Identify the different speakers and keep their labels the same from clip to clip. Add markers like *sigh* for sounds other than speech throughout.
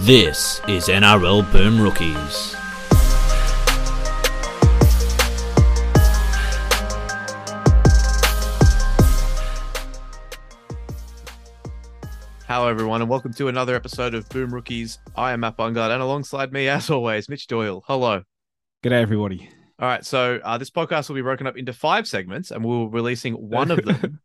Speaker 1: This is NRL Boom Rookies.
Speaker 2: Hello, everyone, and welcome to another episode of Boom Rookies. I am Matt Bungard, and alongside me, as always, Mitch Doyle. Hello.
Speaker 3: G'day, everybody.
Speaker 2: All right, so uh, this podcast will be broken up into five segments, and we'll be releasing one of *laughs* them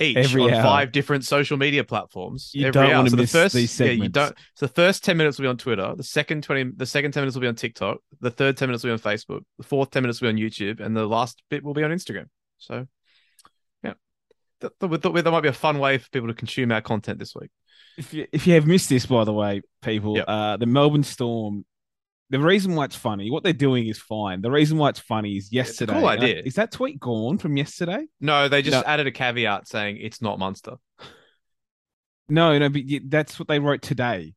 Speaker 2: each
Speaker 3: Every
Speaker 2: on
Speaker 3: hour.
Speaker 2: five different social media platforms.
Speaker 3: You
Speaker 2: every
Speaker 3: don't
Speaker 2: hour.
Speaker 3: wanna
Speaker 2: so the
Speaker 3: miss
Speaker 2: first,
Speaker 3: these
Speaker 2: Yeah, you don't. So the first ten minutes will be on Twitter. The second twenty, the second ten minutes will be on TikTok. The third ten minutes will be on Facebook. The fourth ten minutes will be on YouTube, and the last bit will be on Instagram. So, yeah, th- th- we thought there might be a fun way for people to consume our content this week.
Speaker 3: If you, if you have missed this, by the way, people,
Speaker 2: Yep.
Speaker 3: uh, the Melbourne Storm, the reason why it's funny, what they're doing is fine. The reason why it's funny is yesterday.
Speaker 2: cool idea.
Speaker 3: Is that tweet gone from yesterday?
Speaker 2: No, they just
Speaker 3: No.
Speaker 2: added a caveat saying it's not Munster.
Speaker 3: No, no, but that's what they wrote today.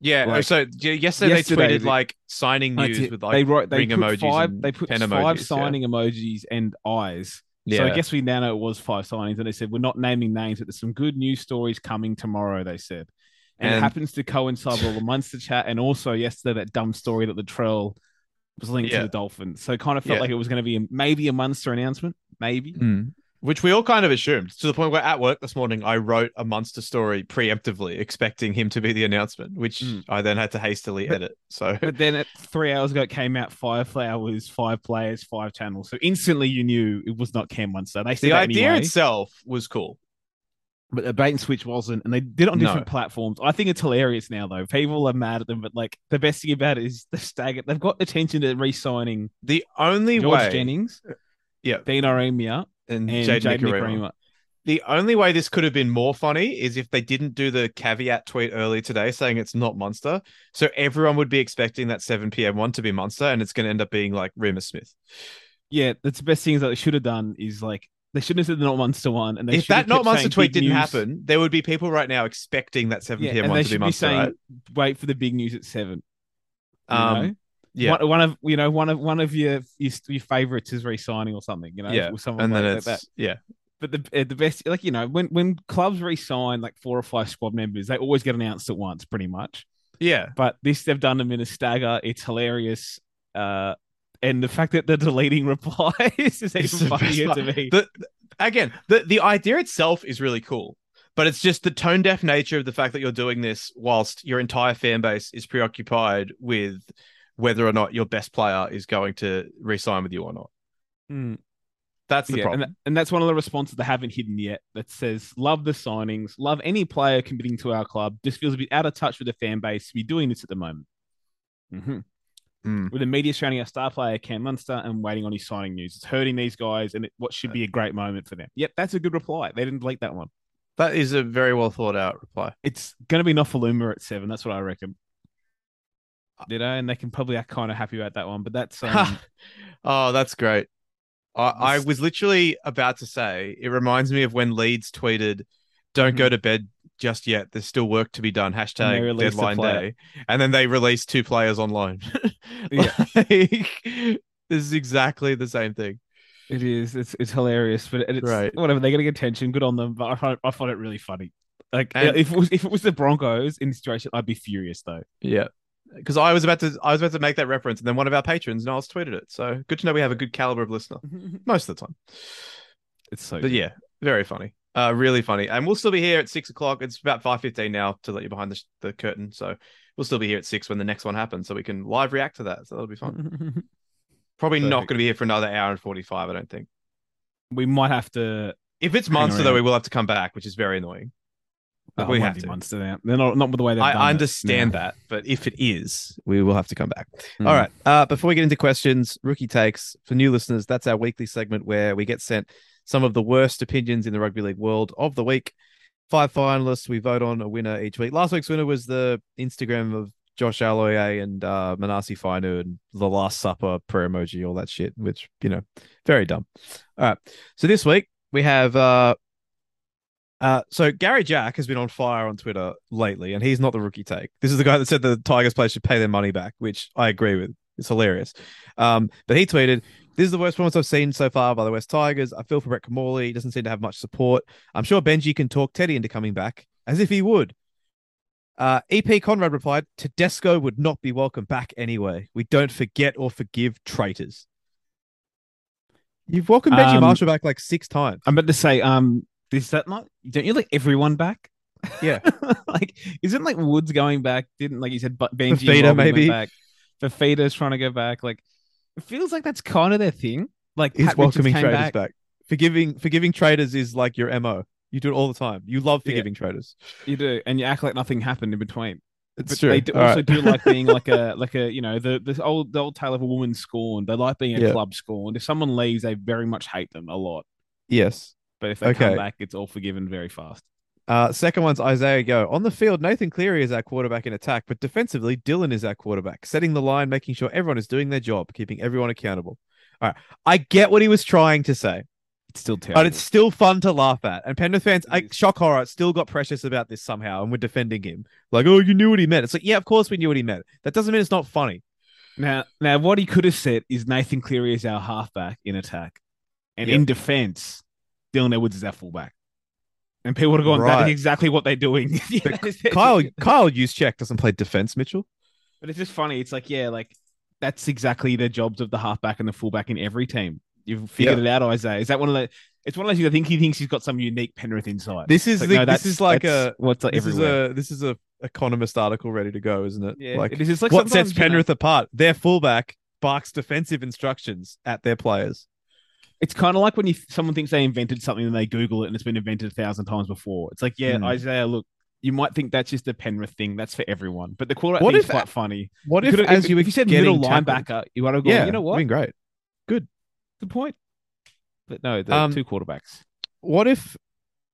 Speaker 2: Yeah.
Speaker 3: Oh, like,
Speaker 2: so yesterday,
Speaker 3: yesterday,
Speaker 2: they tweeted like signing
Speaker 3: Like,
Speaker 2: news with like
Speaker 3: they wrote they
Speaker 2: ring
Speaker 3: put
Speaker 2: emojis
Speaker 3: five they put five
Speaker 2: emojis, yeah.
Speaker 3: signing emojis and eyes.
Speaker 2: yeah.
Speaker 3: So I guess we now know it was five signings, and they said we're not naming names, but there's some good news stories coming tomorrow. They said, and, it happens to coincide with all the *laughs* Munster chat, and also yesterday that dumb story that the Latrell was linked
Speaker 2: Yeah.
Speaker 3: to the Dolphins. So it kind of felt
Speaker 2: Yeah.
Speaker 3: like it was going to be a, maybe a Munster announcement, maybe.
Speaker 2: Mm. Which we all kind of assumed to the point where at work this morning I wrote a Munster story preemptively, expecting him to be the announcement, which
Speaker 3: Mm.
Speaker 2: I then had to hastily
Speaker 3: But-
Speaker 2: edit. So *laughs*
Speaker 3: But then at three hours ago, it came out five flowers, five players, five channels. So instantly you knew it was not Cam Munster. They said
Speaker 2: the idea
Speaker 3: anyway,
Speaker 2: itself was cool.
Speaker 3: But the bait and switch wasn't, and they did it on
Speaker 2: No.
Speaker 3: different platforms. I think it's hilarious now, though. People are mad at them, but like the best thing about it is the stagger. They've got attention to re-signing
Speaker 2: The only
Speaker 3: George
Speaker 2: way,
Speaker 3: Jennings, uh,
Speaker 2: yeah,
Speaker 3: Dean Ieremia,
Speaker 2: and,
Speaker 3: and
Speaker 2: Jaden Jayden
Speaker 3: Nikorima.
Speaker 2: The only way this could have been more funny is if they didn't do the caveat tweet earlier today saying it's not Munster. So everyone would be expecting that 7 p.m. one to be Munster, and it's going to end up being like Reimis Smith.
Speaker 3: Yeah, that's the best things that they should have done is like they shouldn't have said the not Munster one, and they
Speaker 2: if that not
Speaker 3: kept
Speaker 2: Munster tweet didn't
Speaker 3: news.
Speaker 2: happen, there would be people right now expecting that 7
Speaker 3: yeah,
Speaker 2: p.m. one
Speaker 3: they
Speaker 2: to be Munster.
Speaker 3: saying,
Speaker 2: right?
Speaker 3: "Wait for the big news at 7.
Speaker 2: Um,
Speaker 3: know?
Speaker 2: yeah.
Speaker 3: one, one of you know one of one of your your, your favorites is re-signing or something. You know,
Speaker 2: Yeah, and then
Speaker 3: like
Speaker 2: it's
Speaker 3: that.
Speaker 2: yeah,
Speaker 3: But the uh, the best, like you know, when when clubs re-sign like four or five squad members, they always get announced at once, pretty much.
Speaker 2: yeah.
Speaker 3: But this they've done them in a stagger. It's hilarious. Uh, and the fact that they're deleting *laughs* replies is even funnier to me.
Speaker 2: The, again, the the idea itself is really cool, but it's just the tone deaf nature of the fact that you're doing this whilst your entire fan base is preoccupied with whether or not your best player is going to re-sign with you or not.
Speaker 3: Mm.
Speaker 2: That's the
Speaker 3: yeah,
Speaker 2: problem.
Speaker 3: and, that- and that's one of the responses they haven't hidden yet. That says, "Love the signings, love any player committing to our club. Just feels a bit out of touch with the fan base to be doing this at the moment." hmm
Speaker 2: Mm.
Speaker 3: With the media surrounding our star player Cam Munster and waiting on his signing news, it's hurting these guys, and it, what should be a great moment for them. Yep, that's a good reply. They didn't delete that one.
Speaker 2: That is a very well thought out reply.
Speaker 3: It's going to be Nofaluma at seven. That's what I reckon. You know, and they can probably act kind of happy about that one. But that's *laughs* um,
Speaker 2: oh, that's great. I, I was literally about to say it reminds me of when Leeds tweeted, "Don't go
Speaker 3: Mhm.
Speaker 2: to bed just yet. There's still work to be done." Hashtag deadline day, and then they release two players on loan. *laughs*
Speaker 3: Yeah.
Speaker 2: Like, this is exactly the same thing.
Speaker 3: It is. It's it's hilarious, but it's
Speaker 2: Right.
Speaker 3: whatever. They're getting attention. Good on them. But I find, I find it really funny. Like
Speaker 2: And-
Speaker 3: if it was if it was the Broncos in this situation, I'd be furious though.
Speaker 2: Yeah. Because I was about to, I was about to make that reference, and then one of our patrons, Niles, tweeted it. So good to know we have a good caliber of listener *laughs* most of the time.
Speaker 3: It's so.
Speaker 2: But
Speaker 3: good.
Speaker 2: yeah, very funny. Uh, really funny. And we'll still be here at six o'clock. It's about five fifteen now to let you behind the, sh- the curtain. So we'll still be here at six when the next one happens, so we can live react to that. So that'll be fun. *laughs* Probably not going to be here for another hour and forty five. I don't think.
Speaker 3: we might have to.
Speaker 2: If it's Munster though, we will have to come back, which is very annoying.
Speaker 3: Oh,
Speaker 2: we have to.
Speaker 3: Munster now. They're not not with the way they've
Speaker 2: I,
Speaker 3: done
Speaker 2: I
Speaker 3: it
Speaker 2: understand that, but if it is, we will have to come back.
Speaker 3: Mm.
Speaker 2: All right. Uh, before we get into questions, rookie takes for new listeners, that's our weekly segment where we get sent some of the worst opinions in the rugby league world of the week. Five finalists. We vote on a winner each week. Last week's winner was the Instagram of Josh Aloiai and uh, Manase Fainu and the Last Supper prayer emoji, all that shit, which you know, very dumb. All right. So this week we have. uh uh, so Gary Jack has been on fire on Twitter lately, and he's not the rookie take. This is the guy that said the Tigers players should pay their money back, which I agree with. It's hilarious. Um, but he tweeted, "This is the worst performance I've seen so far by the West Tigers. I feel for Brett Kimmorley. He doesn't seem to have much support. I'm sure Benji can talk Teddy into coming back, as if he would. Uh, EP Conrad replied, Tedesco would not be welcome back anyway. We don't forget or forgive traitors. You've welcomed Benji
Speaker 3: Um,
Speaker 2: Marshall back like six times.
Speaker 3: I'm about to say, um, is that not? Don't you like everyone back?
Speaker 2: Yeah. *laughs*
Speaker 3: like, isn't like Woods going back? Didn't like you said, but Benji Fifita,
Speaker 2: maybe.
Speaker 3: back. Fifita's trying to go back. Like, it feels like that's kind of their thing. Like, Pat
Speaker 2: welcoming traitors
Speaker 3: back.
Speaker 2: back. Forgiving forgiving traitors is like your MO. You do it all the time. You love
Speaker 3: Yeah.
Speaker 2: forgiving traitors.
Speaker 3: You do, and you act like nothing happened in between.
Speaker 2: It's
Speaker 3: But
Speaker 2: true.
Speaker 3: they do, also
Speaker 2: right.
Speaker 3: do like being like a *laughs* like a you know the the old the old tale of a woman scorned. They like being a
Speaker 2: Yeah.
Speaker 3: club scorned. If someone leaves, they very much hate them a lot.
Speaker 2: yes.
Speaker 3: But if they
Speaker 2: Okay.
Speaker 3: come back, it's all forgiven very fast.
Speaker 2: Uh, second one's Isaiah Yeo. On the field, Nathan Cleary is our quarterback in attack, but defensively, Dylan is our quarterback, setting the line, making sure everyone is doing their job, keeping everyone accountable. All right. I get what he was trying to say,
Speaker 3: It's still terrible.
Speaker 2: but it's still fun to laugh at. And Penrith fans, I, shock horror, still got precious about this somehow, and we're defending him. Like, oh, you knew what he meant. It's like, yeah, of course we knew what he meant. That doesn't mean it's not funny.
Speaker 3: Now, now, what he could have said is Nathan Cleary is our halfback in attack, and
Speaker 2: Yep.
Speaker 3: in defense, Dylan Edwards is our fullback. And people would have gone, "That
Speaker 2: Right.
Speaker 3: is exactly what they're doing." *laughs* *laughs* Yeah,
Speaker 2: Kyle Kyle Juszczyk doesn't play defense, Mitchell.
Speaker 3: but it's just funny. It's like, yeah, like that's exactly the jobs of the halfback and the fullback in every team. You've figured it out, Isaiah. Is that one of the? It's one of those things. I think he thinks he's got some unique Penrith insight.
Speaker 2: This is
Speaker 3: It's
Speaker 2: the,
Speaker 3: no,
Speaker 2: this is like a
Speaker 3: what's like
Speaker 2: this
Speaker 3: everywhere.
Speaker 2: is a this is a economist article ready to go, isn't it?
Speaker 3: yeah,
Speaker 2: like
Speaker 3: it is. Like
Speaker 2: what sets
Speaker 3: you know,
Speaker 2: Penrith apart? Their fullback barks defensive instructions at their players.
Speaker 3: It's kind of like when you someone thinks they invented something and they Google it and it's been invented a thousand times before. It's like, yeah,
Speaker 2: Hmm.
Speaker 3: Isaiah, look, you might think that's just a Penrith thing. That's for everyone. But the quarterback
Speaker 2: What
Speaker 3: thing is quite funny.
Speaker 2: What if, as
Speaker 3: if,
Speaker 2: you
Speaker 3: if you said middle
Speaker 2: tackled-
Speaker 3: linebacker, you want to go,
Speaker 2: yeah,
Speaker 3: you know what?
Speaker 2: been great.
Speaker 3: Good Good point. But no, the
Speaker 2: Um,
Speaker 3: two quarterbacks.
Speaker 2: What if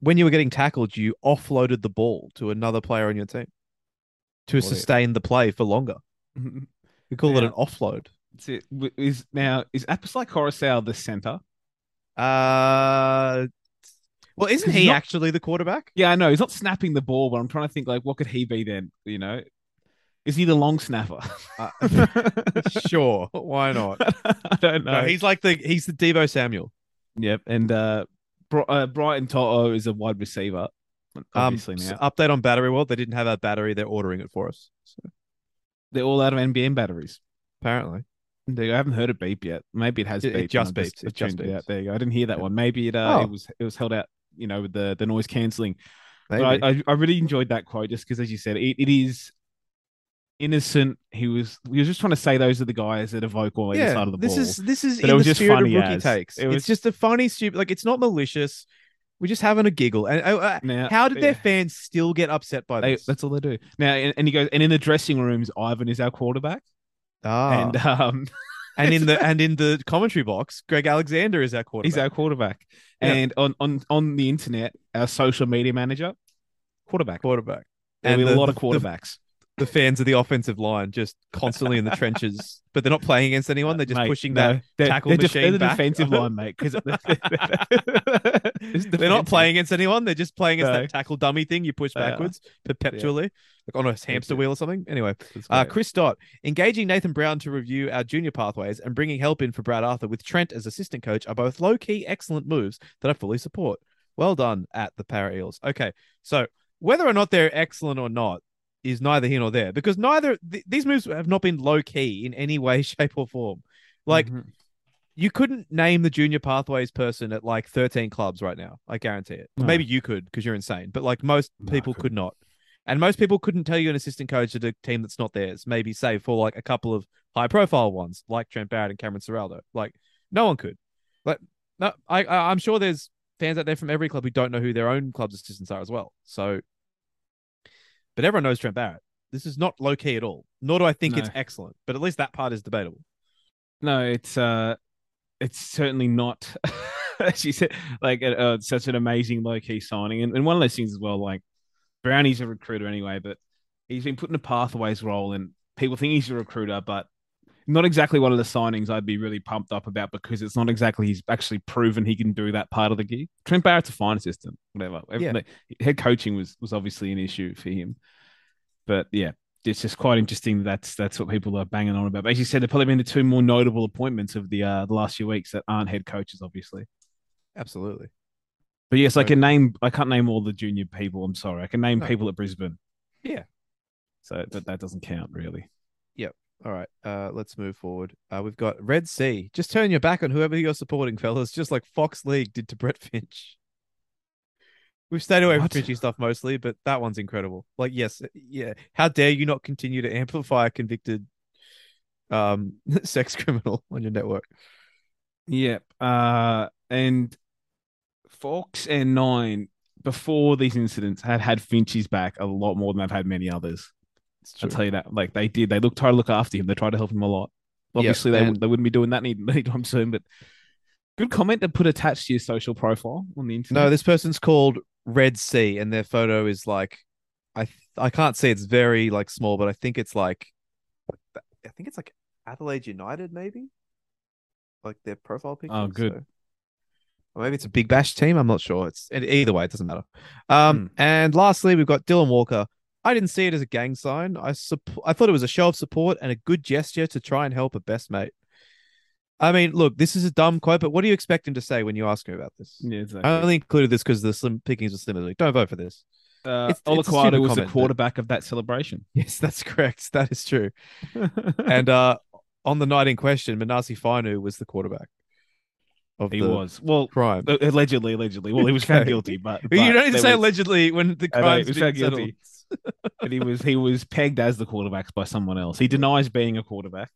Speaker 2: when you were getting tackled, you offloaded the ball to another player on your team to
Speaker 3: What if-
Speaker 2: sustain the play for longer? *laughs* We call it an offload.
Speaker 3: That's it. Is now is Apis Koroisau the center?
Speaker 2: Uh, well, isn't he
Speaker 3: not-
Speaker 2: actually the quarterback?
Speaker 3: Yeah, I know he's not snapping the ball, but I'm trying to think like what could he be then? You know, is he the long snapper?
Speaker 2: Uh, *laughs* sure, why not? *laughs*
Speaker 3: I don't know.
Speaker 2: No, he's like the he's the Deebo Samuel.
Speaker 3: Yep, and uh, Bri- uh Brian To'o is a wide receiver.
Speaker 2: Um,
Speaker 3: Obviously
Speaker 2: s-
Speaker 3: now
Speaker 2: update on Battery World. They didn't have our battery. They're ordering it for us. So
Speaker 3: they're all out of NBN batteries.
Speaker 2: apparently,
Speaker 3: There you go. I haven't heard it beep yet. Maybe it has
Speaker 2: It-
Speaker 3: beeped.
Speaker 2: it just
Speaker 3: I
Speaker 2: beeped. It just
Speaker 3: out. There you go. I didn't hear that one. Maybe it uh,
Speaker 2: Oh.
Speaker 3: it was it was held out. You know, with the the noise cancelling. But I, I I really enjoyed that quote just because, as you said, it, it is innocent. He was he was just trying to say those are the guys that are vocal the side of the
Speaker 2: this
Speaker 3: ball.
Speaker 2: is this is
Speaker 3: But it
Speaker 2: in the
Speaker 3: just
Speaker 2: spirit of rookie
Speaker 3: as.
Speaker 2: takes.
Speaker 3: It was-
Speaker 2: It's just a funny, stupid. Like it's not malicious. We're just having a giggle. And uh, uh,
Speaker 3: now,
Speaker 2: how did their
Speaker 3: yeah.
Speaker 2: fans still get upset by
Speaker 3: They,
Speaker 2: this?
Speaker 3: that's all they do. Now, and, and he goes, and in the dressing rooms, Ivan is our quarterback,
Speaker 2: ah.
Speaker 3: and um, *laughs*
Speaker 2: and in the and in the commentary box, Greg Alexander is our quarterback.
Speaker 3: he's our quarterback.
Speaker 2: Yeah.
Speaker 3: And on, on on the internet, our social media manager, quarterback.
Speaker 2: quarterback.
Speaker 3: And
Speaker 2: And
Speaker 3: a lot of
Speaker 2: the-
Speaker 3: quarterbacks.
Speaker 2: The fans of the offensive line just constantly in the *laughs* trenches, but they're not playing against anyone. They're just
Speaker 3: Mate,
Speaker 2: pushing
Speaker 3: no,
Speaker 2: that
Speaker 3: they're,
Speaker 2: tackle
Speaker 3: they're
Speaker 2: machine
Speaker 3: they're the defensive line, mate. Because *laughs* *laughs*
Speaker 2: They're not playing against anyone. They're just playing against
Speaker 3: No.
Speaker 2: that tackle dummy thing you push backwards perpetually, like on a hamster wheel or something. Anyway, uh, Chris Dott engaging Nathan Brown to review our junior pathways and bringing help in for Brad Arthur with Trent as assistant coach are both low key excellent moves that I fully support. Well done at the Parra Eels. Okay, so whether or not they're excellent or not is neither here nor there because neither th- these moves have not been low key in any way, *laughs* shape, or form. Like
Speaker 3: Mhm.
Speaker 2: you couldn't name the junior pathways person at like 13 clubs right now. I guarantee it.
Speaker 3: No.
Speaker 2: Maybe you could because you're insane, but like most
Speaker 3: No,
Speaker 2: people could not. And most people couldn't tell you an assistant coach at a team that's not theirs, maybe save for like a couple of high profile ones like Trent Barrett and Cameron Ciraldo. Like no one could. But no, I, I I'm sure there's fans out there from every club who don't know who their own club's assistants are as well. So but everyone knows Trent Barrett. This is not low key at all. Nor do I think it's excellent, but at least that part is debatable.
Speaker 3: No, it's uh, it's certainly not. *laughs* she said like uh, uh, such an amazing low key signing, and, and one of those things as well. Like Brownie's a recruiter anyway, but he's been put in a pathways role, and people think he's a recruiter, but not exactly one of the signings I'd be really pumped up about because it's not exactly he's actually proven he can do that part of the gig. Trent Barrett's a fine assistant, whatever.
Speaker 2: Yeah.
Speaker 3: Like, Head coaching was was obviously an issue for him, but yeah, it's just quite interesting. That's that's what people are banging on about. But as you said, they've probably been the two more notable appointments of the uh, the last few weeks that aren't head coaches, obviously.
Speaker 2: Absolutely.
Speaker 3: But yes, I can name. I can't name all the junior people. I'm sorry. I can name
Speaker 2: No.
Speaker 3: people at Brisbane.
Speaker 2: Yeah.
Speaker 3: So, but that doesn't count really.
Speaker 2: All right, uh, let's move forward. Uh, we've got Red Sea. Just turn your back on whoever you're supporting, fellas, just like Fox League did to Brett *laughs* Finch. We've stayed away
Speaker 3: What?
Speaker 2: from Finchy stuff mostly, but that one's incredible. Like, yes, yeah. How dare you not continue to amplify a convicted um *laughs* sex criminal on your network?
Speaker 3: Yep. Uh, and Fox and Nine before these incidents had had Finch's back a lot more than they've had many others. I'll tell you that. Like they did, they look try to look after him. They try to help him a lot. Obviously, they
Speaker 2: and-
Speaker 3: they wouldn't be doing that any *laughs* anytime soon. But good comment to put attached to your social profile on the internet.
Speaker 2: No, this person's called Red Sea, and their photo is like, I th- I can't see. It's very like small, but I think it's like, I think it's like Adelaide United, maybe, like their profile picture.
Speaker 3: Oh, good.
Speaker 2: so- Or maybe it's a Big Bash team. I'm not sure. It's either way. It doesn't matter. Um, and lastly, we've got Dylan Walker. I didn't see it as a gang sign. I supp- I thought it was a show of support and a good gesture to try and help a best mate. I mean, look, this is a dumb quote, but what do you expect him to say when you ask him about this?
Speaker 3: yeah, exactly.
Speaker 2: I only included this because the slim pickings are slim. Don't vote for this.
Speaker 3: uh,
Speaker 2: it's- it's a
Speaker 3: was the
Speaker 2: comment, but-
Speaker 3: quarterback of that celebration. *laughs*
Speaker 2: Yes, that's correct. *laughs* That is true. *laughs* and uh, on the night in question, Manase Fainu was the quarterback of
Speaker 3: he
Speaker 2: the
Speaker 3: was well,
Speaker 2: crime.
Speaker 3: uh, allegedly, allegedly. Well, he was found guilty, but,
Speaker 2: But you don't need to say
Speaker 3: was-
Speaker 2: allegedly when the
Speaker 3: crime was found guilty. But he was he was pegged as the quarterback by someone else. He denies being a quarterback.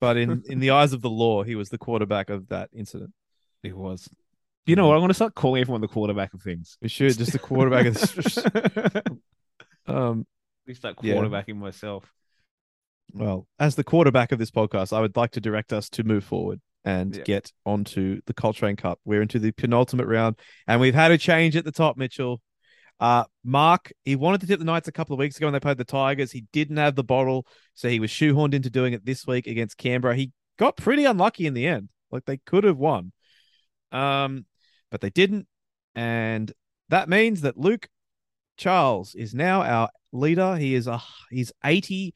Speaker 2: But in, in the eyes of the law, he was the quarterback of that incident.
Speaker 3: He was. You know what? I'm going to start calling everyone the quarterback of things.
Speaker 2: We should just the quarterback of this. *laughs* *laughs* Um,
Speaker 3: We start
Speaker 2: Yeah.
Speaker 3: quarterbacking myself.
Speaker 2: well, as the quarterback of this podcast, I would like to direct us to move forward and
Speaker 3: Yeah.
Speaker 2: get onto the Coltrane Cup. We're into the penultimate round, and we've had a change at the top, Mitchell. Uh, Mark, he wanted to tip the Knights a couple of weeks ago when they played the Tigers. He didn't have the bottle, so he was shoehorned into doing it this week against Canberra. He got pretty unlucky in the end. Like they could have won, um, but they didn't, and that means that Luke Charles is now our leader. He is a he's eighty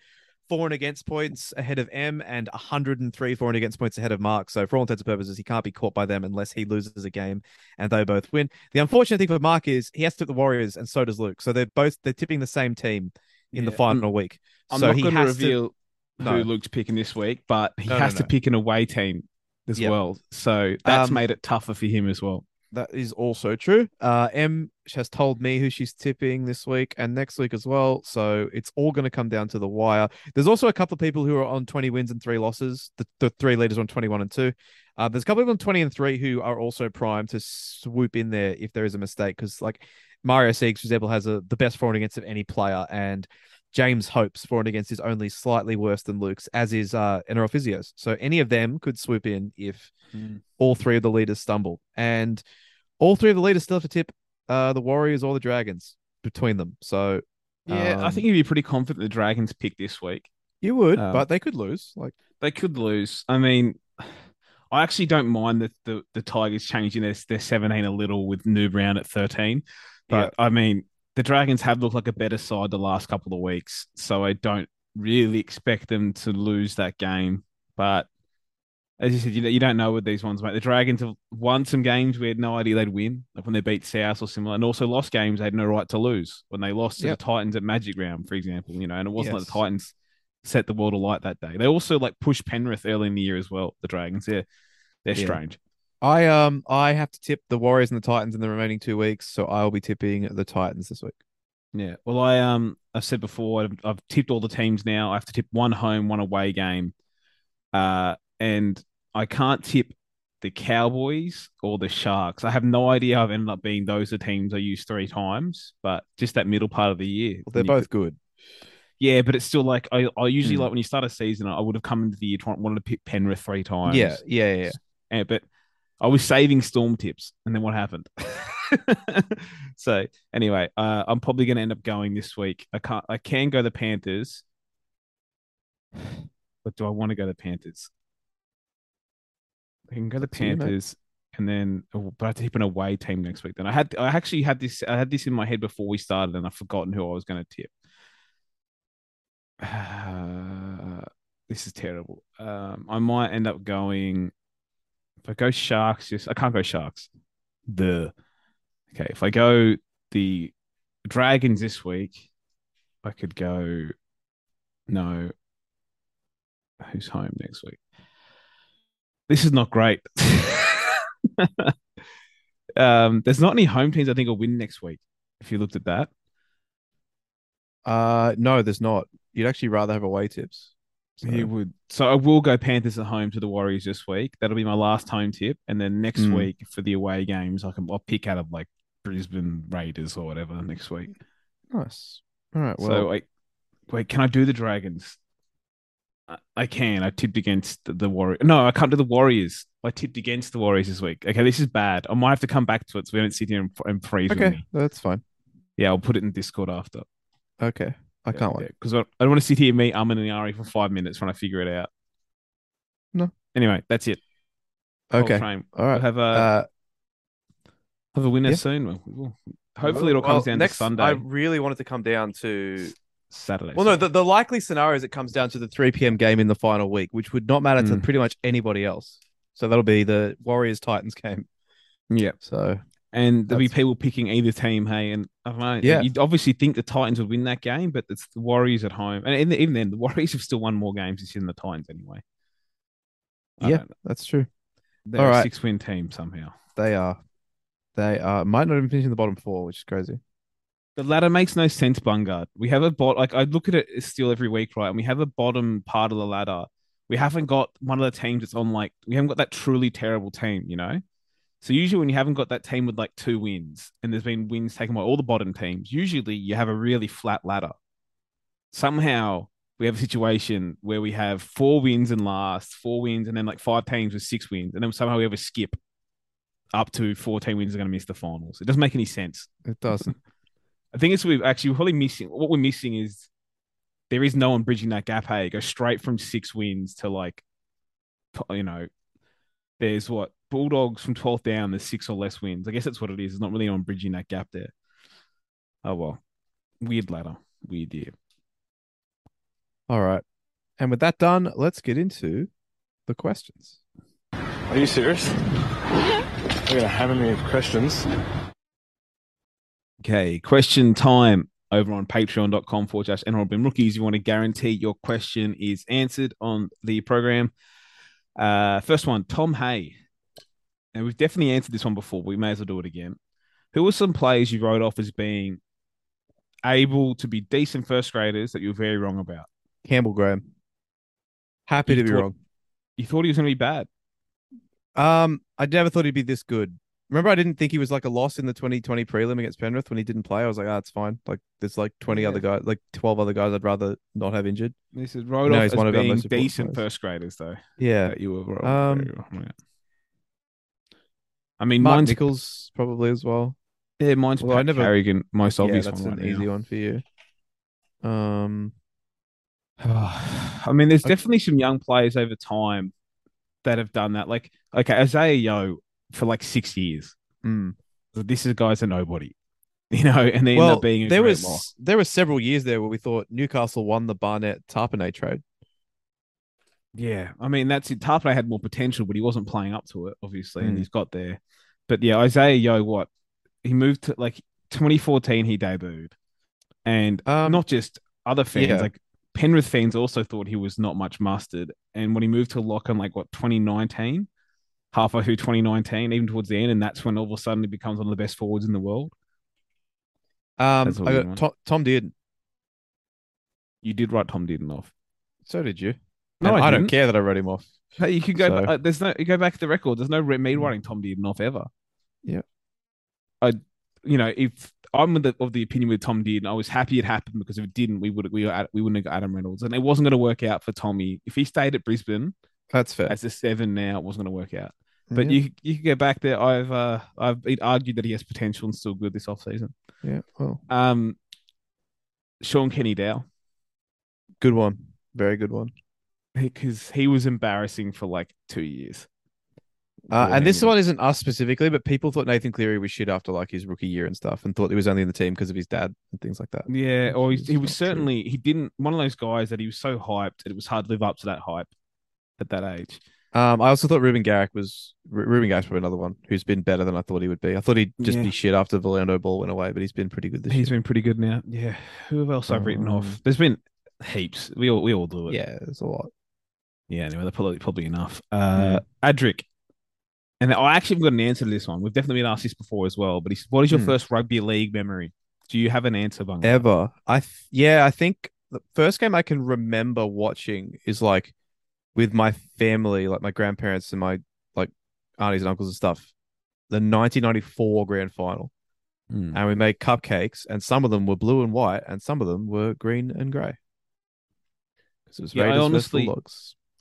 Speaker 2: for and against points ahead of M and 103 for and against points ahead of Mark. So for all intents and purposes, he can't be caught by them unless he loses a game and they both win. The unfortunate thing for Mark is he has to tip the Warriors and so does Luke. So they're both they're tipping the same team in the
Speaker 3: Yeah,
Speaker 2: final week.
Speaker 3: I'm
Speaker 2: so
Speaker 3: not
Speaker 2: he
Speaker 3: going to
Speaker 2: has to
Speaker 3: reveal
Speaker 2: No.
Speaker 3: who Luke's picking this week, but he
Speaker 2: No, no,
Speaker 3: has to pick an away team as
Speaker 2: Yep.
Speaker 3: well. So that's
Speaker 2: Um,
Speaker 3: made it tougher for him as well.
Speaker 2: That is also true. Uh, M has told me who she's tipping this week and next week as well. So it's all going to come down to the wire. There's also a couple of people who are on 20 wins and three losses. The, the three leaders on 21 and two. Uh, there's a couple of people on 20 and three who are also primed to swoop in there if there is a mistake. Because like Mario Siegs, for example, has a, the best for and against of any player. And James Hope's for and against is only slightly worse than Luke's, as is uh, NRL Physios. So any of them could swoop in if all three of the leaders stumble. And all three of the leaders still have to tip uh, the Warriors or the Dragons between them. So
Speaker 3: Yeah, I
Speaker 2: um,
Speaker 3: think you'd be pretty confident the Dragons pick this week.
Speaker 2: you would,
Speaker 3: Um,
Speaker 2: but they could lose. Like
Speaker 3: They could lose. I mean, I actually don't mind that the, the Tigers changing their, their 17 a little with New Brown at 13. But I mean, the Dragons have looked like a better side the last couple of weeks. So I don't really expect them to lose that game. But as you said, you, you don't know with these ones, mate. The Dragons have won some games we had no idea they'd win, like when they beat South or similar, and also lost games they had no right to lose. When they lost to
Speaker 2: Yep.
Speaker 3: the Titans at Magic Round, for example, you know, and it wasn't like the Titans set the world alight that day. They also like pushed Penrith early in the year as well. The Dragons, yeah, they're
Speaker 2: Yeah.
Speaker 3: strange.
Speaker 2: I um I have to tip the Warriors and the Titans in the remaining two weeks, so I'll be tipping the Titans this week.
Speaker 3: Yeah. Well, I um I've said before I've, I've tipped all the teams now. I have to tip one home, one away game, uh, and I can't tip the Cowboys or the Sharks. I have no idea I've ended up being those are teams I used three times, but just that middle part of the year.
Speaker 2: Well, they're both good.
Speaker 3: Yeah, but it's still like I, I usually
Speaker 2: Hmm.
Speaker 3: like when you start a season, I would have come into the year trying wanted to pick Penrith three times.
Speaker 2: Yeah, yeah, yeah. yeah.
Speaker 3: And- but I was saving storm tips, and then what happened? *laughs* so anyway, uh, I'm probably going to end up going this week. I can't. I can go the Panthers, *sighs* but do I want to go the Panthers? I can go the
Speaker 2: to mate.
Speaker 3: Panthers, and then oh, but I have to tip an away team next week. Then I had I actually had this I had this in my head before we started, and I've forgotten who I was going to tip. *sighs* this is terrible. Um, I might end up going. If I go Sharks, just I can't go Sharks. The okay. If I go the Dragons this week, I could go No. Who's home next week? This is not great. *laughs* um, there's not any home teams I think will win next week. If you looked at that,
Speaker 2: Uh, no, there's not. You'd actually rather have away tips. So,
Speaker 3: he would. So I will go Panthers at home to the Warriors this week. That'll be my last home tip, and then next
Speaker 2: Mm.
Speaker 3: week for the away games, I can I'll pick out of like Brisbane Raiders or whatever next week.
Speaker 2: nice. All right. Well,
Speaker 3: so wait, wait, can I do the Dragons? I- can. I tipped against the, Warriors. No, I can't do the Warriors. I tipped against the Warriors this week. Okay, this is bad. I might have to come back to it so we don't sit here and, and freeze with
Speaker 2: okay,
Speaker 3: me.
Speaker 2: that's fine.
Speaker 3: Yeah, I'll put it in Discord after.
Speaker 2: Okay, I can't wait.
Speaker 3: Because I, I don't want to sit here and me um and Ari for five minutes trying to figure it out.
Speaker 2: No.
Speaker 3: Anyway, that's it.
Speaker 2: Okay, all
Speaker 3: We'll have a
Speaker 2: Uh,
Speaker 3: have a winner
Speaker 2: yeah.
Speaker 3: soon. We'll- we'll- hopefully, it all
Speaker 2: well,
Speaker 3: comes down
Speaker 2: next,
Speaker 3: to Sunday,
Speaker 2: I really wanted to come down to.
Speaker 3: Saturday.
Speaker 2: Well, no, the, the likely scenario is it comes down to the 3 p.m. game in the final week, which would not matter to
Speaker 3: Mm.
Speaker 2: pretty much anybody else. So that'll be the Warriors Titans game.
Speaker 3: yeah.
Speaker 2: So
Speaker 3: And there'll be people picking either team. Hey, and I don't know.
Speaker 2: Yeah.
Speaker 3: you'd obviously think the Titans would win that game, but it's the Warriors at home, and even- even then, the Warriors have still won more games this year than the Titans anyway. I
Speaker 2: Yeah. that's true.
Speaker 3: they're
Speaker 2: All
Speaker 3: a
Speaker 2: right.
Speaker 3: six-win team somehow.
Speaker 2: They are. They are. Might not even finish in the bottom four, which is crazy.
Speaker 3: The ladder makes no sense, Bungard. We have a bot like I look at it still every week, right? And we have a bottom part of the ladder. We haven't got one of the teams that's on like we haven't got that truly terrible team, you know. So usually when you haven't got that team with like two wins and there's been wins taken by all the bottom teams, usually you have a really flat ladder. Somehow we have a situation where we have four wins and last, four wins, and then like five teams with six wins, and then somehow we have a skip up to 14 wins are going to miss the finals. It doesn't make any sense.
Speaker 2: It doesn't.
Speaker 3: I think it's we've actually we're probably missing. What we're missing is there is no one bridging that gap. Hey, go straight from six wins to like, you know, there's what Bulldogs from 12th down. There's six or less wins. I guess that's what it is. There's not really on bridging that gap there. Oh well, weird ladder, weird year.
Speaker 2: All right. And with that done, let's get into the questions.
Speaker 4: Are you serious? We're going to hammer me with questions.
Speaker 3: Okay, question time over on patreon.com forward slash NRL rookies. You want to guarantee your question is answered on the program. Uh, first one, Tom Hay. And we've definitely answered this one before. But we may as well do it again. Who were some players you wrote off as being able to be decent first graders that you were very wrong about?
Speaker 2: Campbell Graham. Happy
Speaker 3: You
Speaker 2: to be
Speaker 3: thought-
Speaker 2: wrong.
Speaker 3: You thought he was going to be bad.
Speaker 2: Um, I never thought he'd be this good. Remember, I didn't think he was like a loss in the 2020 prelim against Penrith when he didn't play. I was like, ah, it's fine. Like, there's like 20
Speaker 3: Yeah.
Speaker 2: other guys, like 12 other guys I'd rather not have injured.
Speaker 3: This is
Speaker 2: No,
Speaker 3: off
Speaker 2: he's
Speaker 3: as
Speaker 2: one of
Speaker 3: being
Speaker 2: most
Speaker 3: decent first graders, though.
Speaker 2: Yeah.
Speaker 3: You were wrong,
Speaker 2: Um.
Speaker 3: I mean,
Speaker 2: Mark
Speaker 3: mine's
Speaker 2: Nichols probably as well.
Speaker 3: Yeah, mine's
Speaker 2: Well, I never-
Speaker 3: Carrigan, most
Speaker 2: yeah,
Speaker 3: obvious
Speaker 2: that's
Speaker 3: one
Speaker 2: an
Speaker 3: right
Speaker 2: easy
Speaker 3: now.
Speaker 2: one for you. Um, *sighs*
Speaker 3: I mean, there's definitely some young players over time that have done that. Like, okay, Isaiah Yeo for like six years.
Speaker 2: mm.
Speaker 3: This is guy's a nobody, *laughs* you know, and they end up being
Speaker 2: there was there were several years there where we thought Newcastle won the Barnett Tarpanay trade.
Speaker 3: Yeah, I mean that's it. Tarpey had more potential, but he wasn't playing up to it, obviously, and
Speaker 2: Mm.
Speaker 3: he's got there. But yeah, Isaiah Yeo, what he moved to like 2014, he debuted, and
Speaker 2: Um,
Speaker 3: not just other fans,
Speaker 2: yeah.
Speaker 3: like Penrith fans also thought he was not much mustard. And when he moved to Lock in like what 2019, halfway through 2019, even towards the end, and that's when all of a sudden he becomes one of the best forwards in the world.
Speaker 2: Um, I got. Tom, Tom did.
Speaker 3: You did write Tom Dearden off.
Speaker 2: So did you?
Speaker 3: No,
Speaker 2: And
Speaker 3: I
Speaker 2: I, don't care that I wrote him off.
Speaker 3: Hey, you can go.
Speaker 2: So-
Speaker 3: uh, there's no. You go back to the record. There's no re- me writing Tom Dearden off ever.
Speaker 2: Yeah.
Speaker 3: I, you know, if I'm of the, of the opinion with Tom Dearden, I was happy it happened because if it didn't, we would we were at, we wouldn't have got Adam Reynolds, and it wasn't going to work out for Tommy. If he stayed at Brisbane
Speaker 2: That's fair.
Speaker 3: as a seven now, it wasn't going to work out. But
Speaker 2: yeah,
Speaker 3: you you can go back there. I've uh, I've been argued that he has potential and still good this offseason.
Speaker 2: yeah, well,
Speaker 3: Um, Shaun Kenny-Dowall
Speaker 2: good one. Very good one.
Speaker 3: because he was embarrassing for like two years.
Speaker 2: Uh, and this one isn't us specifically, but people thought Nathan Cleary was shit after like his rookie year and stuff, and thought he was only in the team because of his dad and things like that.
Speaker 3: Yeah, or he, he was
Speaker 2: not true.
Speaker 3: certainly he didn't one of those guys that he was so hyped that it was hard to live up to that hype at that age.
Speaker 2: Um, I also thought Reuben Garrick was Ru- Reuben Garrick's probably another one who's been better than I thought he would be. I thought he'd just
Speaker 3: Yeah.
Speaker 2: be shit after the Orlando ball went away, but he's been pretty good this
Speaker 3: He's
Speaker 2: year.
Speaker 3: He's been pretty good now. Yeah. Who else I've written
Speaker 2: Um,
Speaker 3: off? There's been heaps. We all we all do it.
Speaker 2: Yeah, it's a lot.
Speaker 3: Yeah, anyway, that's probably probably enough. Uh, Adric, and I actually haven't got an answer to this one. We've definitely been asked this before as well. But he said, "What is your
Speaker 2: Hmm.
Speaker 3: first rugby league memory?" Do you have an answer, Bung?
Speaker 2: Ever. I th- yeah, I think the first game I can remember watching is like with my family, like my grandparents and my like aunties and uncles and stuff. The 1994 grand final.
Speaker 3: Hmm.
Speaker 2: And we made cupcakes, and some of them were blue and white, and some of them were green and grey. Because it was
Speaker 3: Yeah, I
Speaker 2: Raiders versus
Speaker 3: honestly-.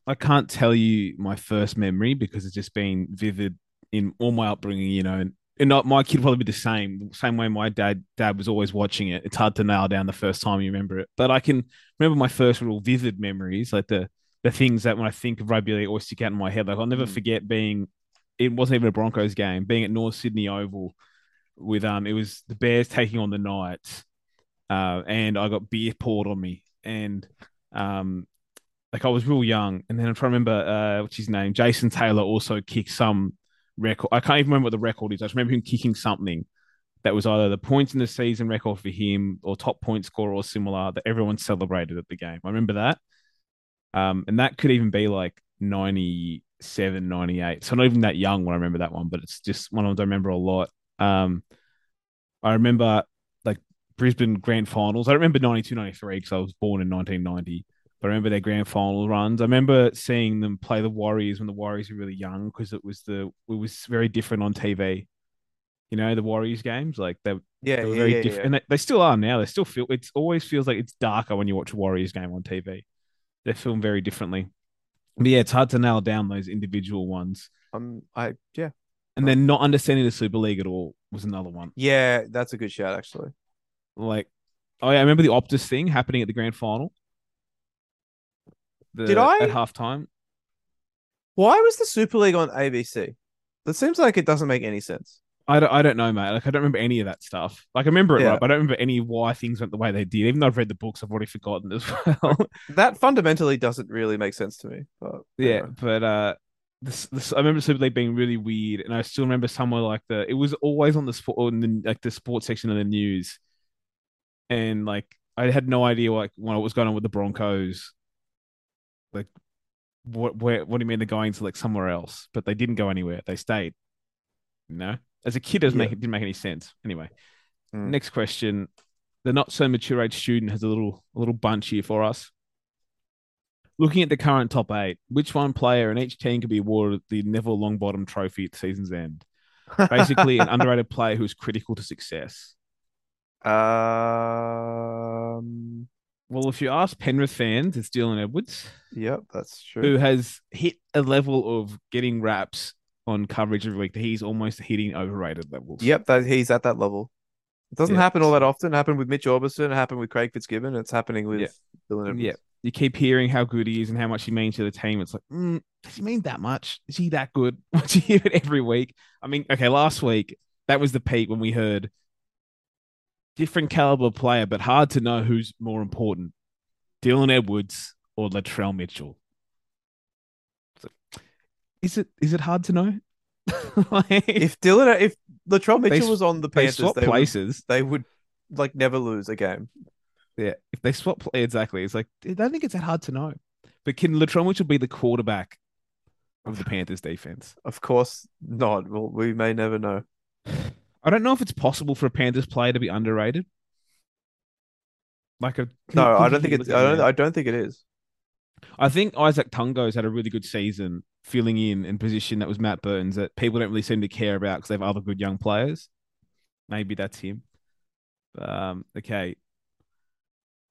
Speaker 3: I can't tell you my first memory because it's just been vivid in all my upbringing, you know, and, and not, my kid probably be the same, same way my dad dad was always watching it. It's hard to nail down the first time you remember it, but I can remember my first real vivid memories, like the the things that when I think of rugby league always stick out in my head. Like I'll never
Speaker 2: Mm.
Speaker 3: forget being, it wasn't even a Broncos game, being at North Sydney Oval with um, it was the Bears taking on the Knights, uh, and I got beer poured on me, and um, like I was real young, and then I'm trying to remember uh, what's his name. Jason Taylor also kicked some record. I can't even remember what the record is. I just remember him kicking something that was either the points in the season record for him or top point score or similar that everyone celebrated at the game. I remember that. Um, and that could even be like 97, 98. So not even that young when I remember that one, but it's just one of them I remember a lot. Um, I remember like Brisbane grand finals. I remember 92, 93 because I was born in 1990. But I remember their grand final runs. I remember seeing them play the Warriors when the Warriors were really young because it was the it was very different on TV. You know, the Warriors games, like they,
Speaker 2: Yeah,
Speaker 3: they were
Speaker 2: yeah,
Speaker 3: very
Speaker 2: yeah,
Speaker 3: different. And they, they still are now. They still feel it always feels like it's darker when you watch a Warriors game on TV. They're filmed very differently. But yeah, it's hard to nail down those individual ones.
Speaker 2: Um, I yeah,
Speaker 3: And then not understanding the Super League at all was another one.
Speaker 2: yeah, that's a good shout actually.
Speaker 3: Like, oh yeah, I remember the Optus thing happening at the grand final. The,
Speaker 2: Did I-
Speaker 3: at halftime?
Speaker 2: Why was the Super League on ABC? That seems like it doesn't make any sense.
Speaker 3: I don't, I don't know, mate. Like, I don't remember any of that stuff. Like, I remember it,
Speaker 2: Yeah.
Speaker 3: right? But I don't remember any why things went the way they did. Even though I've read the books, I've already forgotten as *laughs* well.
Speaker 2: That fundamentally doesn't really make sense to me. But
Speaker 3: yeah, but uh, this, this I remember Super League being really weird, and I still remember somewhere like the it was always on the sport the like the sports section of the news, and like I had no idea like what was going on with the Broncos. Like, what where what do you mean they're going to like somewhere else? But they didn't go anywhere. They stayed. You know, as a kid, it doesn't
Speaker 2: Yeah.
Speaker 3: make it didn't make any sense. Anyway,
Speaker 2: Mm.
Speaker 3: next question. The not so mature age student has a little a little bunch here for us. Looking at the current top eight, which one player in each team could be awarded the Neville Longbottom Trophy at the season's end? Basically, an *laughs* underrated player who is critical to success.
Speaker 2: um,
Speaker 3: Well, if you ask Penrith fans, it's Dylan Edwards,
Speaker 2: yep, that's true.
Speaker 3: who has hit a level of getting raps on coverage every week that he's almost hitting overrated levels.
Speaker 2: Yep, that he's at that level. It doesn't
Speaker 3: Yeah.
Speaker 2: happen all that often. It happened with Mitch Aubusson. It happened with Craig Fitzgibbon. It's happening with
Speaker 3: Yeah.
Speaker 2: Dylan Edwards.
Speaker 3: Yeah. You keep hearing how good he is and how much he means to the team. It's like, mm, does he mean that much? Is he that good? Once you hear it every week. I mean, okay, last week, that was the peak when we heard different caliber player, but hard to know who's more important Dylan Edwards or Latrell Mitchell. Is it is it hard to know? *laughs* like,
Speaker 2: If Dylan, if Latrell Mitchell
Speaker 3: s-
Speaker 2: was on the
Speaker 3: they
Speaker 2: Panthers,
Speaker 3: swap
Speaker 2: they would,
Speaker 3: places,
Speaker 2: they would like never lose a game.
Speaker 3: Yeah, if they swap play exactly, it's like I don't think it's that hard to know. But can Latrell Mitchell be the quarterback of the Panthers defense?
Speaker 2: Of course not. Well, we may never know.
Speaker 3: I don't know if it's possible for a Panthers player to be underrated. Like a
Speaker 2: No, I don't think it's. I don't. I don't think it is.
Speaker 3: I think Izack Tago's had a really good season filling in in position that was Matt Burton that people don't really seem to care about because they have other good young players. Maybe that's him. Um, okay.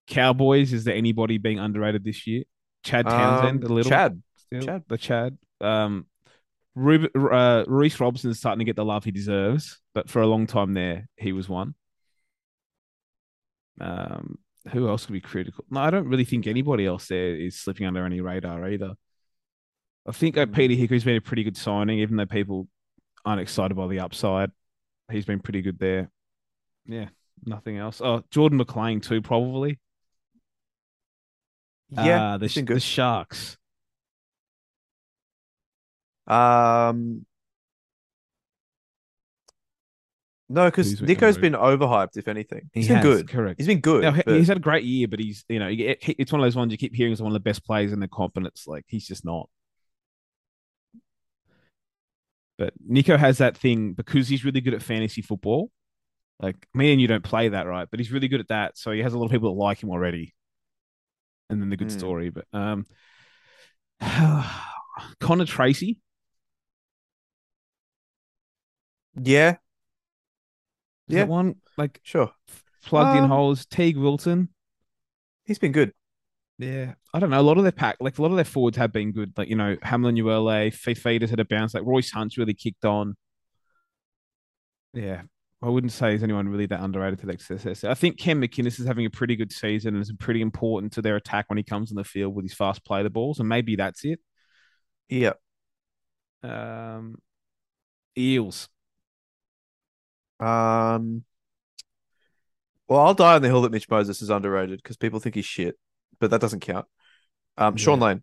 Speaker 3: Cowboys, is there anybody being underrated this year? Chad Townsend,
Speaker 2: Um,
Speaker 3: a little.
Speaker 2: Chad.
Speaker 3: still,
Speaker 2: Chad.
Speaker 3: the Chad. Um, uh, Reece Robson's starting to get the love he deserves, but for a long time there, he was one. Um, who else could be critical? No, I don't really think anybody else there is slipping under any radar either. I think uh,
Speaker 2: Mm.
Speaker 3: Peter Hickory's been a pretty good signing, even though people aren't excited by the upside. He's been pretty good there. Yeah, nothing else. Oh, Jordan McLean too, probably.
Speaker 2: Yeah,
Speaker 3: Uh, the, the. Sharks.
Speaker 2: Um, No, because
Speaker 3: Nicho's been
Speaker 2: overhyped. If anything,
Speaker 3: He
Speaker 2: he's been
Speaker 3: has,
Speaker 2: good.
Speaker 3: correct.
Speaker 2: He's been good.
Speaker 3: Now,
Speaker 2: but-
Speaker 3: he's had a great year, but he's you know it's one of those ones you keep hearing as one of the best players in the comp, and it's like he's just not. But Nicho has that thing because he's really good at fantasy football. Like me and you don't play that, right? But he's really good at that, so he has a lot of people that like him already. And then the good
Speaker 2: Hmm.
Speaker 3: story, but um, *sighs* Connor Tracey,
Speaker 2: yeah,
Speaker 3: is
Speaker 2: Yeah.
Speaker 3: one like
Speaker 2: sure.
Speaker 3: plugged in
Speaker 2: Um,
Speaker 3: holes. Teig Wilton,
Speaker 2: He's been good.
Speaker 3: Yeah, I don't know. A lot of their pack, like a lot of their forwards, have been good. Like you know, Hamlin, ULA, Fifita's had a bounce. Like Royce Hunt's really kicked on. Yeah, I wouldn't say there's anyone really that underrated to the success. I think Cam McInnes is having a pretty good season and is pretty important to their attack when he comes on the field with his fast play the balls, and maybe that's it.
Speaker 2: Yeah.
Speaker 3: Um, Eels.
Speaker 2: Um. Well, I'll die on the hill that Mitch Moses is underrated because people think he's shit, but that doesn't count. Um, Sean
Speaker 3: Yeah.
Speaker 2: Lane.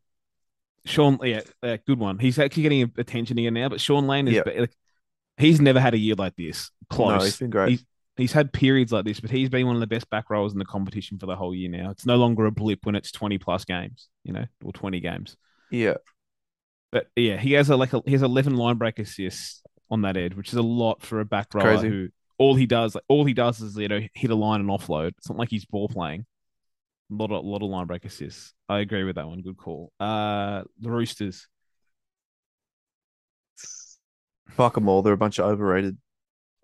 Speaker 3: Shaun, yeah, yeah, good one. He's actually getting attention again now, but Shaun Lane is
Speaker 2: yeah.
Speaker 3: like, he's never had a year like this. Close.
Speaker 2: No, he's been great.
Speaker 3: He's, he's had periods like this, but he's been one of the best back rowers in the competition for the whole year now. It's no longer a blip when it's 20 plus games, you know, or 20 games.
Speaker 2: Yeah.
Speaker 3: But yeah, he has a like a, he has 11 line break assists on that edge, which is a lot for a back rower
Speaker 2: Crazy.
Speaker 3: who all he does like all he does is you know hit a line and offload. It's not like he's ball playing. A lot of lot of line break assists. I agree with that one. Good call. Uh, the Roosters.
Speaker 2: Fuck them all. They're a bunch of overrated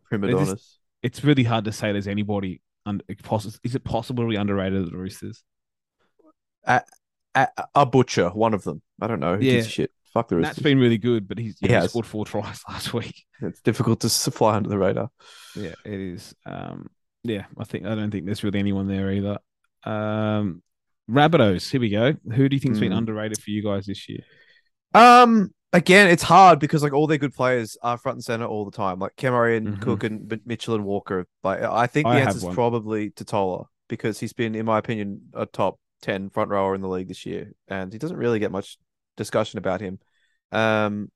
Speaker 2: prima
Speaker 3: just-
Speaker 2: donnas.
Speaker 3: It's really hard to say there's anybody. Un- is it possible to be underrated at the Roosters?
Speaker 2: A, a butcher, one of them. I don't know. Who
Speaker 3: Yeah.
Speaker 2: a shit? Fuck the
Speaker 3: Nat's
Speaker 2: rest.
Speaker 3: been really good, but he's
Speaker 2: He
Speaker 3: he scored four tries *laughs* last week.
Speaker 2: It's difficult to fly under the radar.
Speaker 3: Yeah, it is. Um, yeah, I think I don't think there's really anyone there either. Um, Rabbitohs, here we go. Who do you think's been
Speaker 2: Hmm.
Speaker 3: underrated for you guys this year?
Speaker 2: Um, again, it's hard because like all their good players are front and center all the time. Like Cam Murray and
Speaker 3: Mhm.
Speaker 2: Cook and B- Mitchell and Walker. Like I think the
Speaker 3: I
Speaker 2: answer is probably Tatola because he's been, in my opinion, a top ten front rower in the league this year, and he doesn't really get much discussion about him. Um,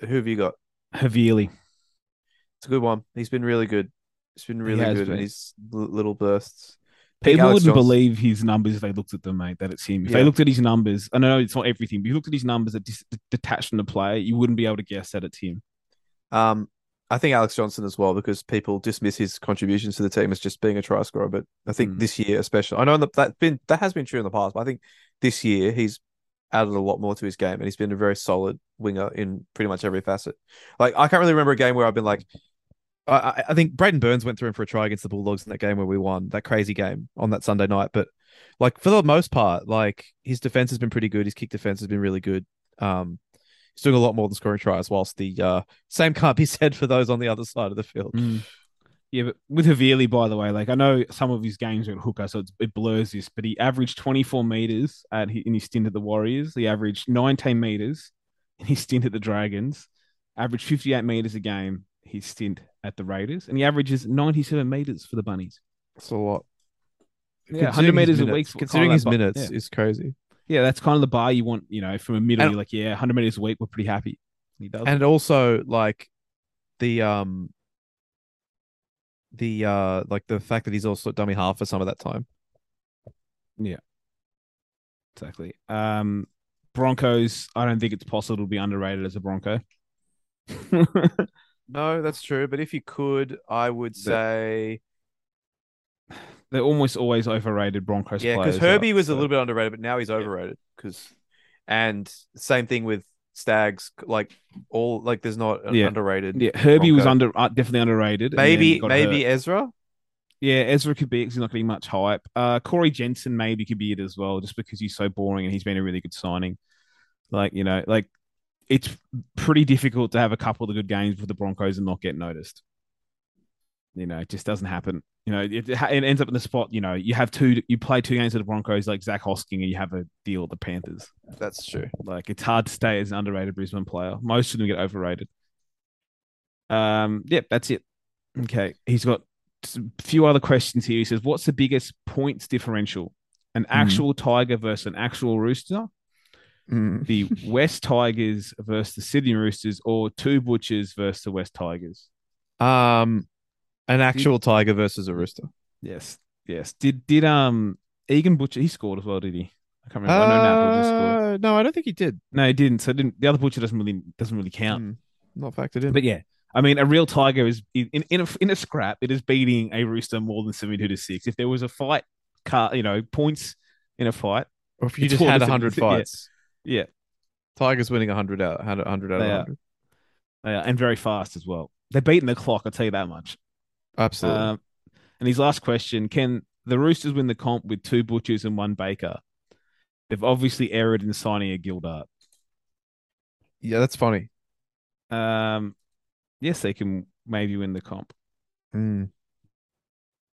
Speaker 2: who have you got?
Speaker 3: Havili.
Speaker 2: It's a good one. He's been really good. He's been really good in
Speaker 3: been.
Speaker 2: his l- little bursts.
Speaker 3: People
Speaker 2: Alex
Speaker 3: wouldn't
Speaker 2: Johnson-
Speaker 3: believe his numbers if they looked at them, mate. That it's him. If they looked at his numbers, I know it's not everything, but if you looked at his numbers that dis- detached from the play, you wouldn't be able to guess that it's him.
Speaker 2: Um, I think Alex Johnson as well because people dismiss his contributions to the team as just being a try scorer. But I think
Speaker 3: Mm.
Speaker 2: this year, especially, I know that that been that has been true in the past, but I think this year he's added a lot more to his game, and he's been a very solid winger in pretty much every facet. Like I can't really remember a game where I've been like, I, I- think Braidon Burns went through him for a try against the Bulldogs in that game where we won that crazy game on that Sunday night. But like for the most part, like his defense has been pretty good. His kick defense has been really good. Um, he's doing a lot more than scoring tries. Whilst the uh, same can't be *laughs* said for those on the other side of the field.
Speaker 3: Yeah, but with Havili, by the way, like I know some of his games are at hooker, so it blurs this, but he averaged 24 meters at hi- in his stint at the Warriors. He averaged 19 meters in his stint at the Dragons, averaged 58 meters a game his stint at the Raiders, and he averages 97 meters for the Bunnies.
Speaker 2: That's a lot.
Speaker 3: Yeah, 100
Speaker 2: Considering his
Speaker 3: meters a week.
Speaker 2: Considering his minutes
Speaker 3: yeah.
Speaker 2: is crazy.
Speaker 3: yeah, that's kind of the bar you want, you know, from a middle.
Speaker 2: And-
Speaker 3: you're like, yeah, 100 meters a week, we're pretty happy. He does.
Speaker 2: and also like the um the uh like the fact that he's also dummy half for some of that time.
Speaker 3: Yeah, exactly. Um, Broncos, I don't think it's possible to be underrated as a Bronco. *laughs*
Speaker 2: No, that's true. But if you could, I would say
Speaker 3: They're almost always overrated Broncos
Speaker 2: yeah, because Herbie
Speaker 3: are,
Speaker 2: was a little bit underrated, but now he's overrated. Because and same thing with Staggs. Like all like there's not an
Speaker 3: Yeah.
Speaker 2: underrated.
Speaker 3: Yeah, Herbie was under uh, definitely underrated.
Speaker 2: Maybe maybe
Speaker 3: hurt.
Speaker 2: Ezra.
Speaker 3: yeah, Ezra could be because he's not getting much hype. Uh, Corey Jensen maybe could be it as well, just because he's so boring and he's been a really good signing. Like you know, like it's pretty difficult to have a couple of good games with the Broncos and not get noticed. You know, it just doesn't happen. You know, it, it ends up in the spot. You know, you have two, you play two games with the Broncos like Zac Hosking, and you have a deal with the Panthers.
Speaker 2: That's true.
Speaker 3: Like it's hard to stay as an underrated Brisbane player. Most of them get overrated. Um, yep, that's it. Okay, he's got a few other questions here. He says, "What's the biggest points differential? An actual Tiger versus an actual Rooster?
Speaker 2: Mm.
Speaker 3: The West Tigers versus the Sydney Roosters, or two Butchers versus the West Tigers?"
Speaker 2: Um, An actual tiger versus a rooster.
Speaker 3: Yes, yes. Did did um Egan Butcher? He scored as well, did he? I can't remember. I know Nat just scored.
Speaker 2: Uh, no, I don't think he did.
Speaker 3: No, he didn't. So didn't the other Butcher doesn't really doesn't really count.
Speaker 2: Mm, not factored in.
Speaker 3: But yeah, I mean, a real tiger is in in a, in a scrap. It is beating a rooster more than seventy two to six. If there was a fight, car, you know, points in a fight.
Speaker 2: or if you just had 100
Speaker 3: 50, yeah. Yeah,
Speaker 2: Tigers winning 100 out, 100, 100 out of
Speaker 3: They are.
Speaker 2: 100.
Speaker 3: uh, and very fast as well. They're beating the clock. I'll tell you that much.
Speaker 2: Absolutely.
Speaker 3: Um, and his last question: Can the Roosters win the comp with two butchers and one baker? They've obviously erred in signing a Gildart.
Speaker 2: yeah, that's funny.
Speaker 3: Um, yes, they can maybe win the comp.
Speaker 2: Mm.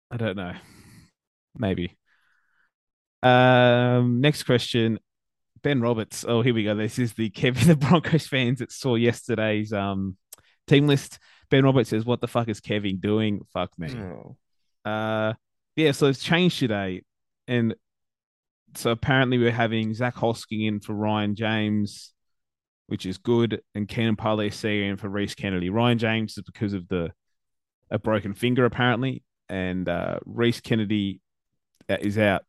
Speaker 3: I don't know. Maybe. Um, next question. Ben Roberts. Oh, here we go. This is the Kevin *laughs* the Broncos fans that saw yesterday's um team list. Ben Roberts says, What the fuck is Kevin doing? Fuck me.
Speaker 2: Oh.
Speaker 3: Uh yeah, so it's changed today. And so apparently we're having Zac Hosking in for Ryan James, which is good, and Keenan Palasia in for Rhys Kennedy. Ryan James is because of the a broken finger apparently, and uh Rhys Kennedy uh, is out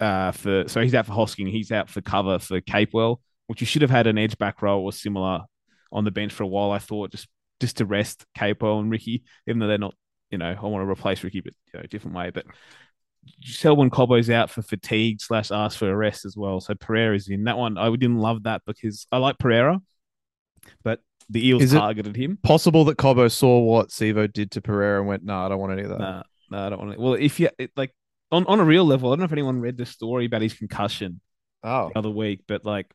Speaker 3: uh for so he's out for Hosking, he's out for cover for Capewell, which you should have had an edge back row or similar on the bench for a while, I thought, just just to rest Capewell and Ricky, even though they're not, you know, I want to replace Ricky, but you know, different way. But Selwyn Cobbo's out for fatigue slash ask for a rest as well. So Pereira's in that one. I didn't love that because I like Pereira, but the Eels
Speaker 2: Is it-
Speaker 3: targeted him.
Speaker 2: Possible that Cobbo saw what Sivo did to Pereira and went, "No, I don't want any of that."
Speaker 3: No, no, I don't want to. Well, if you it, like on, on a real level, I don't know if anyone read the story about his concussion
Speaker 2: Oh,
Speaker 3: the other week, but like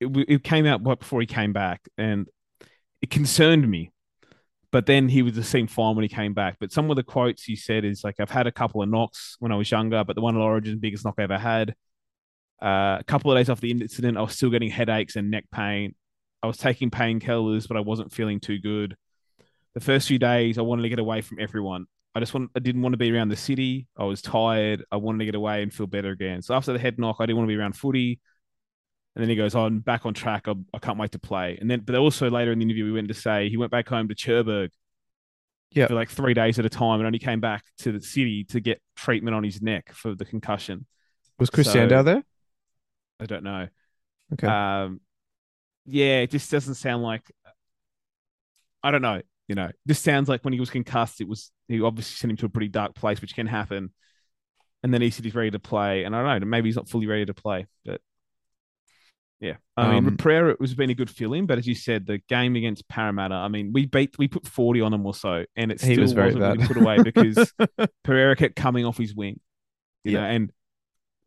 Speaker 3: it, it came out right before he came back, and it concerned me. But then he was the same fine when he came back. But some of the quotes he said is like, "I've had a couple of knocks when I was younger, but the one at Origin, biggest knock I ever had. Uh, a couple of days after the incident, I was still getting headaches and neck pain. I was taking painkillers, but I wasn't feeling too good. The first few days, I wanted to get away from everyone. I just want, I didn't want to be around the city. I was tired. I wanted to get away and feel better again. So after the head knock, I didn't want to be around footy. And then he goes, oh, I'm back on track. I, I can't wait to play. And then, but also later in the interview, we went to say he went back home to Cherbourg
Speaker 2: Yeah.
Speaker 3: for like three days at a time and only came back to the city to get treatment on his neck for the concussion.
Speaker 2: was Chris
Speaker 3: so-
Speaker 2: Sandow there?
Speaker 3: I don't know.
Speaker 2: Okay.
Speaker 3: Um, yeah, it just doesn't sound like. I don't know. You know, this sounds like when he was concussed, it was he obviously sent him to a pretty dark place, which can happen. And then he said he's ready to play, and I don't know, maybe he's not fully ready to play, but yeah. I mean,
Speaker 2: Um,
Speaker 3: Pereira it was been a good feeling, but as you said, the game against Parramatta, I mean, we beat we put forty on them or so, and it
Speaker 2: He
Speaker 3: still
Speaker 2: was very
Speaker 3: wasn't really put away because *laughs* Pereira kept coming off his wing. You
Speaker 2: Yeah.
Speaker 3: know, and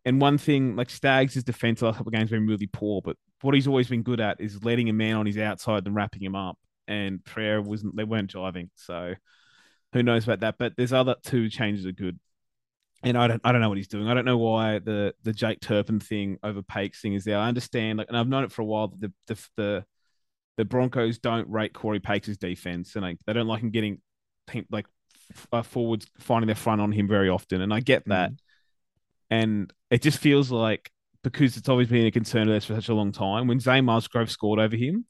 Speaker 3: and one thing like Staggs' defense the last couple of games has been really poor, but what he's always been good at is letting a man on his outside and wrapping him up. And Pereira wasn't they weren't driving, so who knows about that? But there's other two changes are good. And I don't I don't know what he's doing. I don't know why the the Jake Turpin thing over Paix thing is there. I understand, like, and I've known it for a while that the the the, the Broncos don't rate Cory Paix' defense, and like they don't like him getting like uh, forwards finding their front on him very often, and I get that. And it just feels like because it's always been a concern of theirs for such a long time. When Zay Musgrove scored over him,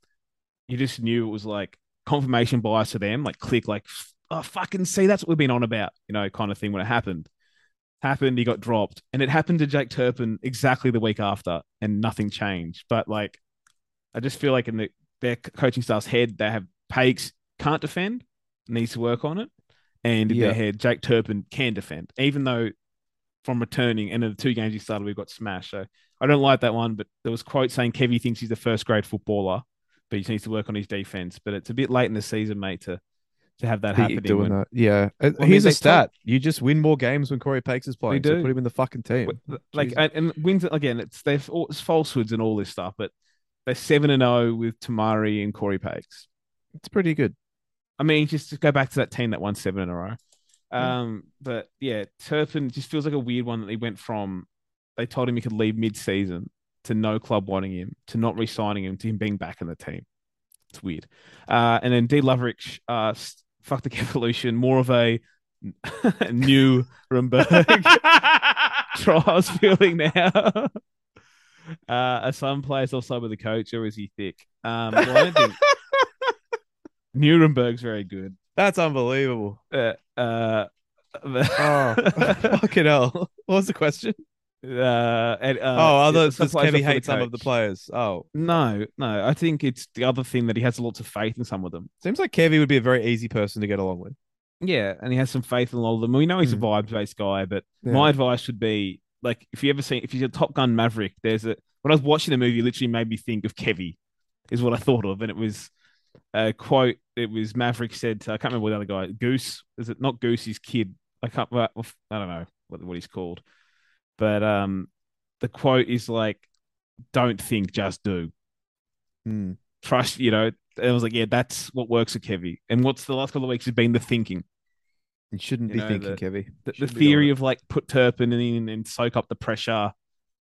Speaker 3: you just knew it was like confirmation bias to them, like click, like oh fucking see, that's what we've been on about, you know, kind of thing when it happened. Happened, he got dropped, and it happened to Jake Turpin exactly the week after, and nothing changed. But like, I just feel like in the their coaching staff's head, they have Paix can't defend, needs to work on it, and in
Speaker 2: Yeah.
Speaker 3: their head, Jake Turpin can defend, even though from returning and in the two games he started, we got smashed. So I don't like that one, but there was quote saying Kevy thinks he's a first grade footballer, but he needs to work on his defense. But it's a bit late in the season, mate, to to have that
Speaker 2: He-
Speaker 3: happening.
Speaker 2: doing
Speaker 3: when-
Speaker 2: that. Yeah. Uh,
Speaker 3: I mean,
Speaker 2: Here's a stat. You just win more games when Cory Paix is playing. So
Speaker 3: do.
Speaker 2: put him in the fucking team.
Speaker 3: Like and, and wins again. It's they're it's falsehoods and all this stuff, but they're seven and zero with Tamari and Cory Paix.
Speaker 2: it's pretty good.
Speaker 3: I mean, just to go back to that team that won seven in a row.
Speaker 2: Yeah.
Speaker 3: Um, but yeah, Turpin just feels like a weird one that he went from. They told him he could leave mid-season to no club wanting him to not re-signing him to him being back in the team. It's weird. Uh, and then D Loverich, uh, fuck the *laughs* evolution, more of a *laughs* new Rumberg *laughs* trials feeling now. Uh, are some players offside with the coach, or is he thick? Um, well, I don't think Nuremberg's very good.
Speaker 2: That's unbelievable.
Speaker 3: Uh, uh,
Speaker 2: Oh, fucking hell. What was the question?
Speaker 3: Uh, and, uh,
Speaker 2: oh, other does Kevy
Speaker 3: for
Speaker 2: hate some of the players? Oh,
Speaker 3: No, no. I think it's the other thing that he has lots of faith in some of them.
Speaker 2: seems like Kevy would be a very easy person to get along with.
Speaker 3: Yeah, and he has some faith in a lot of them. We know he's a
Speaker 2: Hmm.
Speaker 3: vibes based guy, but
Speaker 2: Yeah.
Speaker 3: my advice would be like if you ever see if you're a Top Gun Maverick, there's a when I was watching the movie, it literally made me think of Kevy, is what I thought of, and it was a quote. It was Maverick said, to, I can't remember what the other guy, Goose, is it not Goose? His kid. I can't. I don't know what what he's called, but um, the quote is like, "Don't think, just do."
Speaker 2: Hmm.
Speaker 3: Trust, you know. And I was like, yeah, that's what works for Kevy. And what's the last couple of weeks has been the thinking.
Speaker 2: You shouldn't
Speaker 3: You
Speaker 2: be
Speaker 3: know,
Speaker 2: thinking,
Speaker 3: the-
Speaker 2: Kevy.
Speaker 3: the, the theory of like put Turpin in and soak up the pressure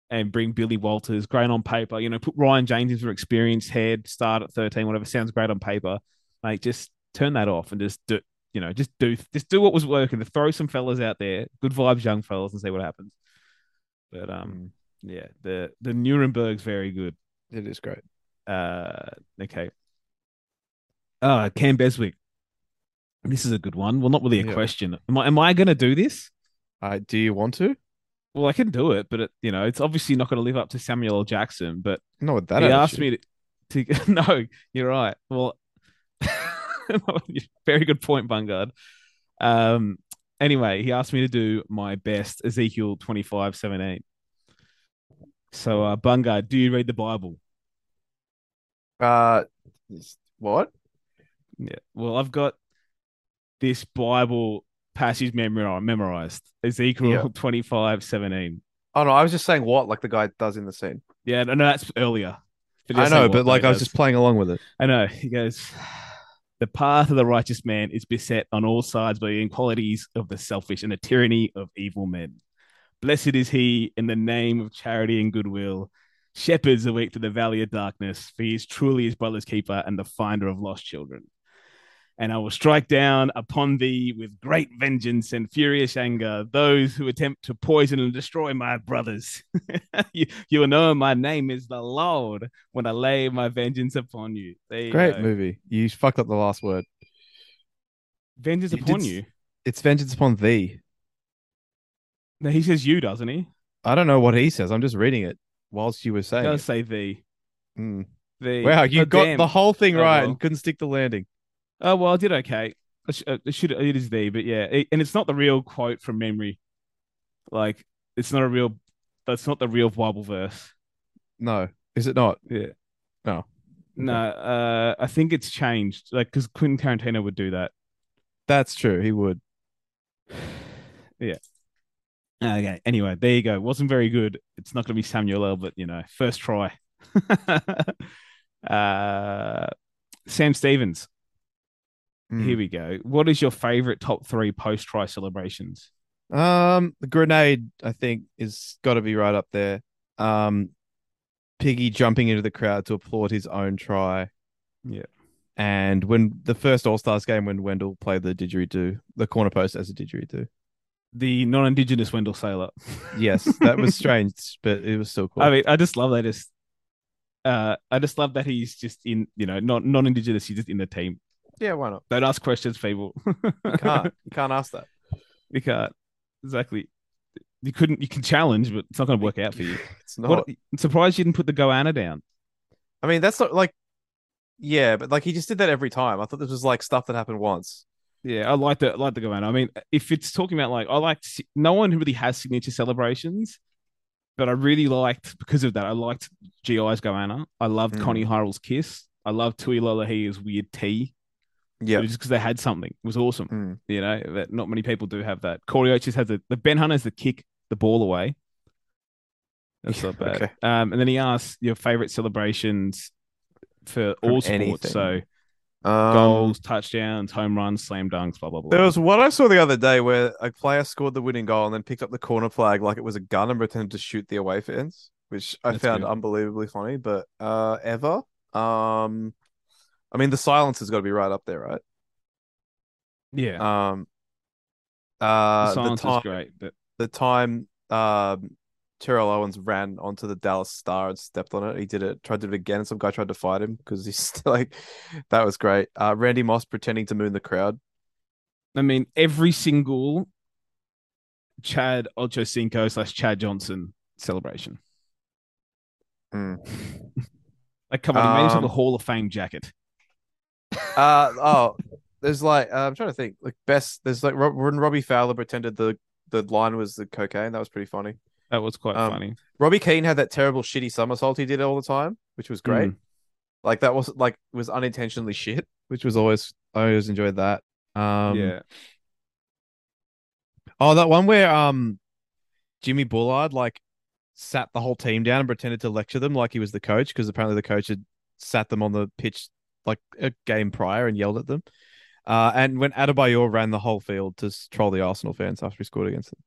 Speaker 3: and bring Billy Walters, great on paper. You know, put Ryan James into experienced head, start at 13, whatever sounds great on paper. Like just turn that off and just do, you know, just do just do what was working. Throw some fellas out there, good vibes, young fellas, and see what happens. But um, yeah, the the Nuremberg's very good.
Speaker 2: It is great.
Speaker 3: Uh, okay. Uh, Cam Beswick. This is a good one. Well, not really a
Speaker 2: Yeah.
Speaker 3: question. Am I am I going to do this?
Speaker 2: Uh, do you want to?
Speaker 3: Well, I can do it, but it, you know, it's obviously not going to live up to Samuel L. Jackson. But
Speaker 2: No, that.
Speaker 3: he asked me to, to. *laughs* No, you're right. Well, *laughs* very good point, Bungard. Um. Anyway, he asked me to do my best Ezekiel twenty five seventeen. So, uh, Bungard, do you read the Bible?
Speaker 2: Uh, what?
Speaker 3: Yeah. Well, I've got this Bible passage memorized. Ezekiel
Speaker 2: Yeah.
Speaker 3: twenty five seventeen.
Speaker 2: Oh no, I was just saying what, like the guy does in the scene.
Speaker 3: Yeah, no, no, that's earlier.
Speaker 2: I know, but like I was
Speaker 3: that's-
Speaker 2: just playing along with it.
Speaker 3: I know. He goes, The path of the righteous man is beset on all sides by the inequalities of the selfish and the tyranny of evil men. Blessed is he in the name of charity and goodwill. Shepherds awake to the valley of darkness, for he is truly his brother's keeper and the finder of lost children. And I will strike down upon thee with great vengeance and furious anger those who attempt to poison and destroy my brothers. *laughs* you, you will know my name is the Lord when I lay my vengeance upon you. You
Speaker 2: Great
Speaker 3: go.
Speaker 2: movie. You fucked up the last word.
Speaker 3: Vengeance
Speaker 2: You
Speaker 3: upon
Speaker 2: did-
Speaker 3: you.
Speaker 2: It's vengeance upon thee.
Speaker 3: No, he says you, doesn't he?
Speaker 2: I don't know what he says. I'm just reading it whilst you were
Speaker 3: He
Speaker 2: saying.
Speaker 3: does
Speaker 2: It.
Speaker 3: say thee.
Speaker 2: Mm.
Speaker 3: Thee.
Speaker 2: Wow, you
Speaker 3: Oh,
Speaker 2: got
Speaker 3: damn.
Speaker 2: the whole thing
Speaker 3: Oh,
Speaker 2: right
Speaker 3: well.
Speaker 2: and couldn't stick the landing.
Speaker 3: Oh well, I did okay. I sh- uh, it should it is thee, but yeah, it- and it's not the real quote from memory. Like it's not a real. That's not the real Bible verse.
Speaker 2: No, is it not?
Speaker 3: Yeah.
Speaker 2: No.
Speaker 3: No, uh, I think it's changed. Like because Quentin Tarantino would do that.
Speaker 2: That's true. He would. *sighs* Yeah.
Speaker 3: Okay. Anyway, there you go. Wasn't very good. It's not going to be Samuel L. But you know, first try. *laughs* uh, Sam Stevens.
Speaker 2: Mm.
Speaker 3: Here we go. What is your favorite top three post try celebrations?
Speaker 2: Um, the grenade, I think, is got to be right up there. Um, Piggy jumping into the crowd to applaud his own try.
Speaker 3: Yeah.
Speaker 2: And when the first All Stars game, when Wendell played the didgeridoo, the corner post as a didgeridoo.
Speaker 3: The non-indigenous Wendell Sailor.
Speaker 2: Yes, *laughs* that was strange, but it was still cool.
Speaker 3: I mean, I just love that. Just, uh, I just love that he's just in, you know, not non-indigenous. He's just in the team.
Speaker 2: Yeah, why not?
Speaker 3: Don't ask questions, people.
Speaker 2: You can't. You can't ask that.
Speaker 3: you can't. Exactly. You couldn't. You can challenge, but it's not going to work out for you. *laughs*
Speaker 2: It's not.
Speaker 3: What, I'm surprised you didn't put the Goanna down.
Speaker 2: I mean, that's not like. Yeah, but like he just did that every time. I thought this was like stuff that happened once.
Speaker 3: Yeah, I like the I like the Goanna. I mean, if it's talking about like I like no one who really has signature celebrations, but I really liked because of that. I liked GI's Goanna. I loved
Speaker 2: Mm.
Speaker 3: Konnie Hurrell's kiss. I loved Tui Lolohea's weird tea.
Speaker 2: Yeah.
Speaker 3: just because they had something it was awesome.
Speaker 2: Mm.
Speaker 3: You know that not many people do have that. Corey Oates has the the Ben Hunter's the kick the ball away. That's not *laughs* bad.
Speaker 2: Okay.
Speaker 3: Um, and then he asked your favorite celebrations for
Speaker 2: From
Speaker 3: all sports.
Speaker 2: anything.
Speaker 3: So
Speaker 2: Um,
Speaker 3: goals, touchdowns, home runs, slam dunks, blah blah blah.
Speaker 2: There was one I saw the other day where a player scored the winning goal and then picked up the corner flag like it was a gun and pretended to shoot the away fans, which I
Speaker 3: That's
Speaker 2: found
Speaker 3: good.
Speaker 2: unbelievably funny. But uh, ever, um, I mean, the silence has got to be right up there, right?
Speaker 3: yeah.
Speaker 2: Um, uh,
Speaker 3: the
Speaker 2: the
Speaker 3: silence
Speaker 2: time,
Speaker 3: is great, but
Speaker 2: the time, um, Terrell Owens ran onto the Dallas Star and stepped on it. He did it, tried to do it again, and some guy tried to fight him because he's *laughs* still like, that was great. Uh, Randy Moss pretending to moon the crowd
Speaker 3: I mean, every single Chad Ochocinco slash Chad Johnson celebration.
Speaker 2: Hmm. *laughs*
Speaker 3: Like, come on, he made himself a
Speaker 2: Um,
Speaker 3: Hall of Fame jacket.
Speaker 2: Uh oh, there's like uh, I'm trying to think. Like best, there's like Rob, when Robbie Fowler pretended the the line was the cocaine. That was pretty funny.
Speaker 3: That was quite
Speaker 2: um,
Speaker 3: funny.
Speaker 2: Robbie Keane had that terrible shitty somersault he did all the time, which was great.
Speaker 3: Mm.
Speaker 2: Like that was like was unintentionally shit, which was always I always enjoyed that. Um,
Speaker 3: yeah.
Speaker 2: Oh, that one where um Jimmy Bullard like sat the whole team down and pretended to lecture them like he was the coach because apparently the coach had sat them on the pitch like a game prior and yelled at them. Uh, and when Adebayor ran the whole field to troll the Arsenal fans after he scored against them.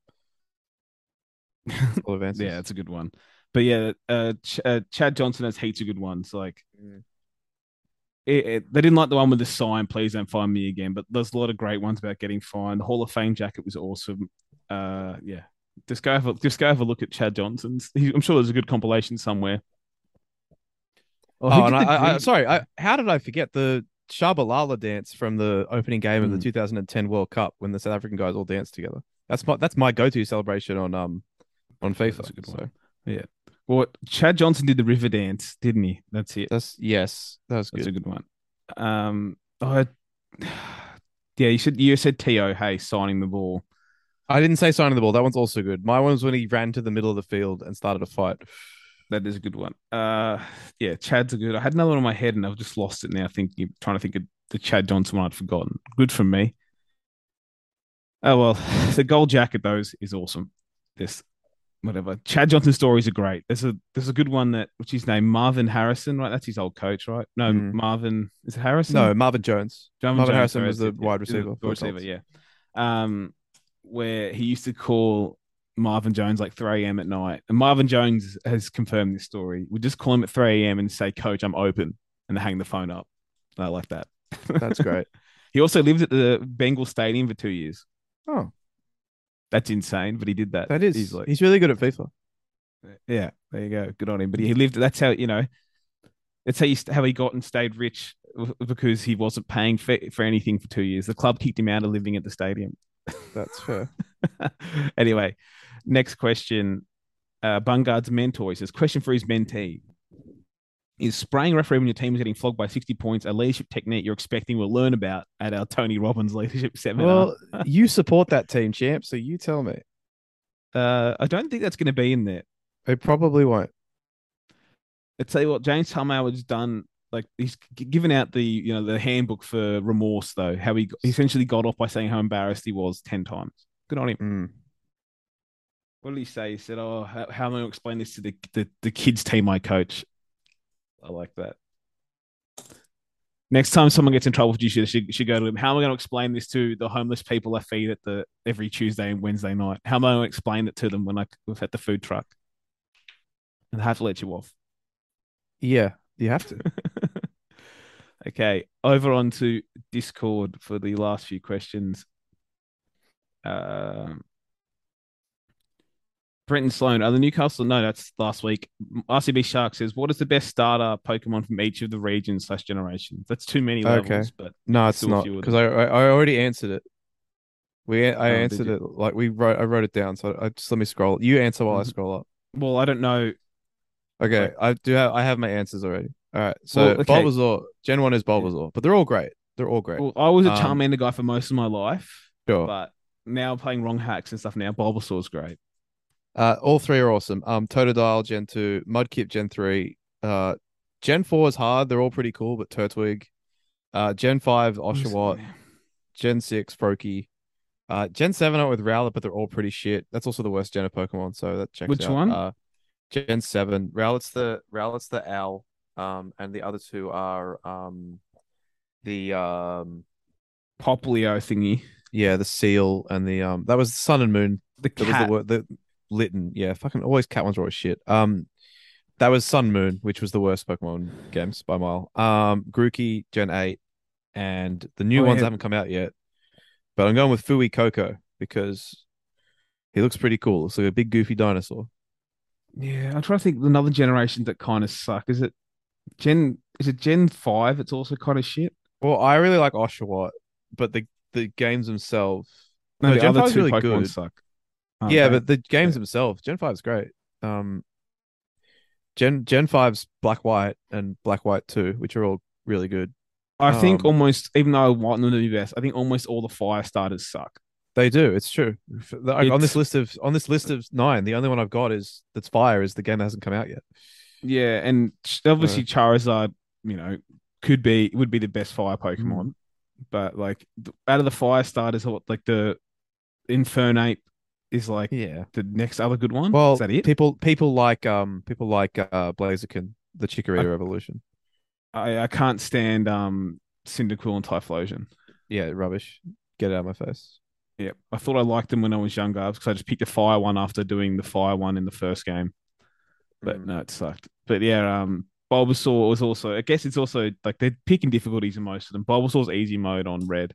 Speaker 2: *laughs*
Speaker 3: Yeah, it's a good one. But yeah, uh, Ch- uh, Chad Johnson has heaps of good ones. Like,
Speaker 2: Mm.
Speaker 3: it, it- they didn't like the one with the sign, please don't find me again. But there's a lot of great ones about getting fined. The Hall of Fame jacket was awesome. Uh, yeah, just go have a, just go have a look at Chad Johnson's. He, I'm sure there's a good compilation somewhere.
Speaker 2: Oh,
Speaker 3: who
Speaker 2: and I, I, sorry, I, how did I forget the Shabalala dance from the opening game of the
Speaker 3: Mm.
Speaker 2: 2010 World Cup when the South African guys all danced together? That's my that's my go-to celebration on um on FIFA.
Speaker 3: That's a good
Speaker 2: so
Speaker 3: one. Yeah. Well, Chad Johnson did the river dance, didn't he? That's it.
Speaker 2: that's yes, that was good.
Speaker 3: That's a good one. Um, oh, *sighs* yeah, you said you said To hey signing the ball.
Speaker 2: I didn't say signing the ball. That one's also good. My one was when he ran to the middle of the field and started a fight.
Speaker 3: That is a good one. Uh, yeah, Chad's a good. I had another one in my head and I've just lost it now. Thinking, trying to think of the Chad Johnson one I'd forgotten. Good for me. Oh well, *sighs* the gold jacket though is, is awesome. This whatever. Chad Johnson stories are great. There's a there's a good one that what's his name Marvin Harrison right? That's his old coach right? No,
Speaker 2: Mm.
Speaker 3: Marvin is it Harrison?
Speaker 2: No, Marvin Jones.
Speaker 3: Marvin,
Speaker 2: Marvin
Speaker 3: Jones,
Speaker 2: Harrison was the wide receiver
Speaker 3: the
Speaker 2: the
Speaker 3: receiver, yeah. Um, where he used to call Marvin Jones like 3 a.m. at night, and Marvin Jones has confirmed this story. We just call him at 3 a.m. and say, "Coach, I'm open," and they hang the phone up. I like that. *laughs*
Speaker 2: That's great.
Speaker 3: he also lived at the Bengal Stadium for two years.
Speaker 2: Oh,
Speaker 3: That's insane, but he did that.
Speaker 2: that is.
Speaker 3: He's like,
Speaker 2: He's really good at FIFA.
Speaker 3: yeah, there you go. Good on him. But he lived. That's how you know. That's how he how he got and stayed rich because he wasn't paying for, for anything for two years. The club kicked him out of living at the stadium.
Speaker 2: That's fair. *laughs*
Speaker 3: anyway, next question. Uh, Bungard's mentor he says, question for his mentee. Is spraying referee when your team is getting flogged by 60 points a leadership technique you're expecting we'll learn about at our Tony Robbins leadership seminar?
Speaker 2: Well, *laughs* you support that team, champ. So you tell me.
Speaker 3: uh, I don't think that's going to be in there.
Speaker 2: It probably won't.
Speaker 3: I tell you what, James Howard's done like he's given out the you know the handbook for remorse though. How he, he essentially got off by saying how embarrassed he was ten times. Good on him.
Speaker 2: Mm.
Speaker 3: What did he say? He said, "Oh, how, how am I going to explain this to the, the the kids team I coach?" I like that. Next time someone gets in trouble with you, should, should, go to him. How am I going to explain this to the homeless people I feed at the every Tuesday and Wednesday night? How am I going to explain it to them when I was at the food truck? And I have to let you off.
Speaker 2: Yeah, you have to. *laughs*
Speaker 3: okay, over on to Discord for the last few questions. Um, Brenton Sloan, are the Newcastle? No, that's last week. RCB Shark says, "What is the best starter Pokemon from each of the regions slash generations?" That's too many
Speaker 2: Okay.
Speaker 3: levels, but
Speaker 2: No, it's not because I, I already answered it. We I
Speaker 3: Oh,
Speaker 2: answered it like we wrote. I wrote it down. So I just let me scroll. You answer while I
Speaker 3: Mhm.
Speaker 2: scroll up.
Speaker 3: well, I don't know.
Speaker 2: Okay,
Speaker 3: Like-
Speaker 2: I do. Have, I have my answers already. All right. So
Speaker 3: Well, okay.
Speaker 2: Bulbasaur, Gen One is Bulbasaur, but they're all great. They're all great.
Speaker 3: Well, I was a
Speaker 2: Um,
Speaker 3: Charmander guy for most of my life,
Speaker 2: sure.
Speaker 3: but now playing ROM hacks and stuff. Now Bulbasaur's great.
Speaker 2: Uh, all three are awesome. Um, Totodile Gen Two, Mudkip Gen Three, uh, Gen Four is hard. They're all pretty cool, but Turtwig, uh, Gen Five Oshawott, Gen Six Froakie, uh, Gen Seven are with Rowlet, but they're all pretty shit. That's also the worst gen of Pokemon, so that checks
Speaker 3: Which
Speaker 2: out.
Speaker 3: one?
Speaker 2: Uh, Gen Seven. Rowlet's the Rowlet's the owl. Um, and the other two are um, the um,
Speaker 3: Poplio thingy.
Speaker 2: yeah, the seal and the um. That was Sun and Moon
Speaker 3: The
Speaker 2: that was
Speaker 3: cat.
Speaker 2: the the Litten. Yeah, fucking always cat ones are always shit. Um that was Sun Moon, which was the worst Pokemon games by a mile. Um Grookey Gen 8 and the new
Speaker 3: Oh,
Speaker 2: ones
Speaker 3: yeah.
Speaker 2: haven't come out yet. But I'm going with Fuecoco because he looks pretty cool. Looks like a big goofy dinosaur.
Speaker 3: Yeah, I'm trying to think another generation that kind of suck. Is it Gen? Is it Gen Five? It's also kind of shit.
Speaker 2: Well, I really like Oshawott, but the the games themselves.
Speaker 3: No,
Speaker 2: No,
Speaker 3: the
Speaker 2: Gen
Speaker 3: other two
Speaker 2: really
Speaker 3: Pokemon
Speaker 2: good.
Speaker 3: suck. Aren't
Speaker 2: yeah, but the games themselves, Gen 5 is great. Um, Gen Gen 5's Black White and Black White 2, which are all really good.
Speaker 3: I think
Speaker 2: um,
Speaker 3: almost, even though I want them to be best, I think almost all the fire starters suck.
Speaker 2: They do. It's true. The- on this list of on this list of nine, the only one I've got is that's fire is the game that hasn't come out yet.
Speaker 3: Yeah, and obviously Charizard, you know, could be would be the best fire Pokemon, but like out of the fire starters, like the Infernape is like
Speaker 2: Yeah.
Speaker 3: the next other good one.
Speaker 2: Well,
Speaker 3: is that it?
Speaker 2: people people like um people like uh Blaziken, the Chikorita Revolution.
Speaker 3: I, I can't stand um Cyndaquil and Typhlosion.
Speaker 2: Yeah, rubbish. Get it out of my face.
Speaker 3: Yeah, I thought I liked them when I was younger because I just picked the fire one after doing the fire one in the first game. But
Speaker 2: Mm.
Speaker 3: no, it sucked. But yeah, um, Bulbasaur was also. I guess it's also like they're picking difficulties in most of them. Bulbasaur's easy mode on red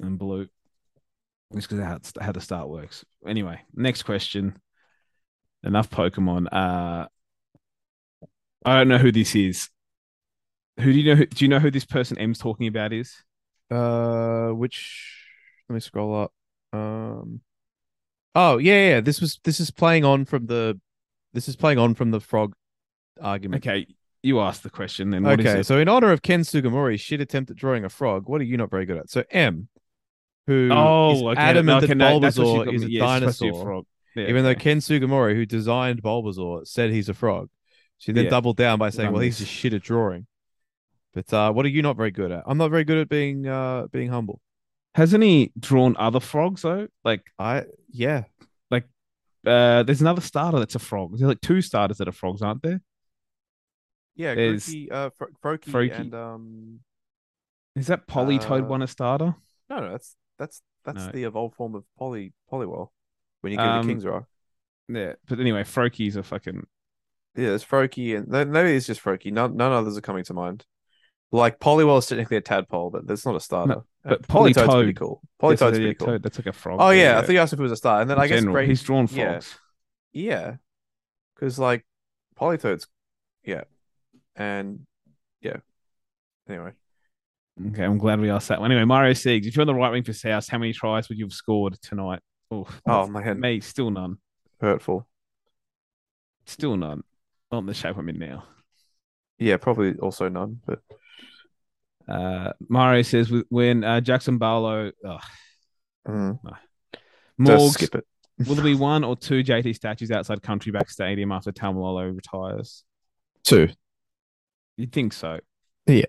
Speaker 3: and blue. Just because how, how the start works. Anyway, next question. Enough Pokemon. Uh, I don't know who this is. Who do you know? Who, do you know who this person M's talking about is?
Speaker 2: Uh, which let me scroll up. Um, oh yeah, yeah. This was this is playing on from the this is playing on from the frog argument.
Speaker 3: Okay, you asked the question. Then what is
Speaker 2: okay,
Speaker 3: it?
Speaker 2: so in honor of Ken Sugimori's shit attempt at drawing a frog, what are you not very good at? So M, who is
Speaker 3: oh, okay.
Speaker 2: adamant
Speaker 3: okay,
Speaker 2: that
Speaker 3: no, that's what she
Speaker 2: Bulbasaur
Speaker 3: got
Speaker 2: is a
Speaker 3: Yeah, it's supposed to be a
Speaker 2: dinosaur,
Speaker 3: frog. Yeah,
Speaker 2: even though. Ken Sugimori, who designed Bulbasaur, said he's a frog. She then
Speaker 3: Yeah.
Speaker 2: doubled down by saying, "Well, he's just shit at drawing." But uh, what are you not very good at? I'm not very good at being uh being humble.
Speaker 3: hasn't he drawn other frogs though? Like,
Speaker 2: I yeah, Like
Speaker 3: uh, there's another starter that's a frog. There's like two starters that are frogs, aren't there?
Speaker 2: yeah,
Speaker 3: There's
Speaker 2: Grookey, uh, Fro- Froakie,
Speaker 3: Froakie.
Speaker 2: and um,
Speaker 3: Is that Politoed
Speaker 2: Uh,
Speaker 3: one a starter?
Speaker 2: no, no, that's that's that's
Speaker 3: No.
Speaker 2: the evolved form of Poly Poliwhirl when you get
Speaker 3: Um,
Speaker 2: the King's Rock.
Speaker 3: Yeah, but anyway, Froakie's a fucking.
Speaker 2: Yeah, it's Froakie and no, maybe it's just Froakie. None, none others are coming to mind. Like Poliwhirl is technically a tadpole, but that's not a starter.
Speaker 3: but
Speaker 2: Uh, Politoed's
Speaker 3: Politoed-
Speaker 2: pretty cool.
Speaker 3: Yes,
Speaker 2: Politoed's
Speaker 3: yeah,
Speaker 2: pretty cool.
Speaker 3: toad, That's like a frog.
Speaker 2: Oh yeah, I thought you asked if it was a starter, and then
Speaker 3: In
Speaker 2: I guess
Speaker 3: general,
Speaker 2: Great,
Speaker 3: he's drawn frogs.
Speaker 2: yeah, because like Politoed's yeah, and yeah. Anyway,
Speaker 3: Okay, I'm glad we asked that one. Anyway, Mario Siegs, if you're on the right wing for South, how many tries would you have scored tonight? Oh,
Speaker 2: oh my head
Speaker 3: me, still none.
Speaker 2: hurtful.
Speaker 3: Still none. Not in the shape I'm in now.
Speaker 2: Yeah, probably also none, but
Speaker 3: Uh, Mario says when uh, Jackson Barlow, ugh,
Speaker 2: mm, just
Speaker 3: Morgs,
Speaker 2: skip it. *laughs*
Speaker 3: will there be one or two JT statues outside Country Bank Stadium after Taumalolo retires?
Speaker 2: Two.
Speaker 3: You'd think so.
Speaker 2: Yeah.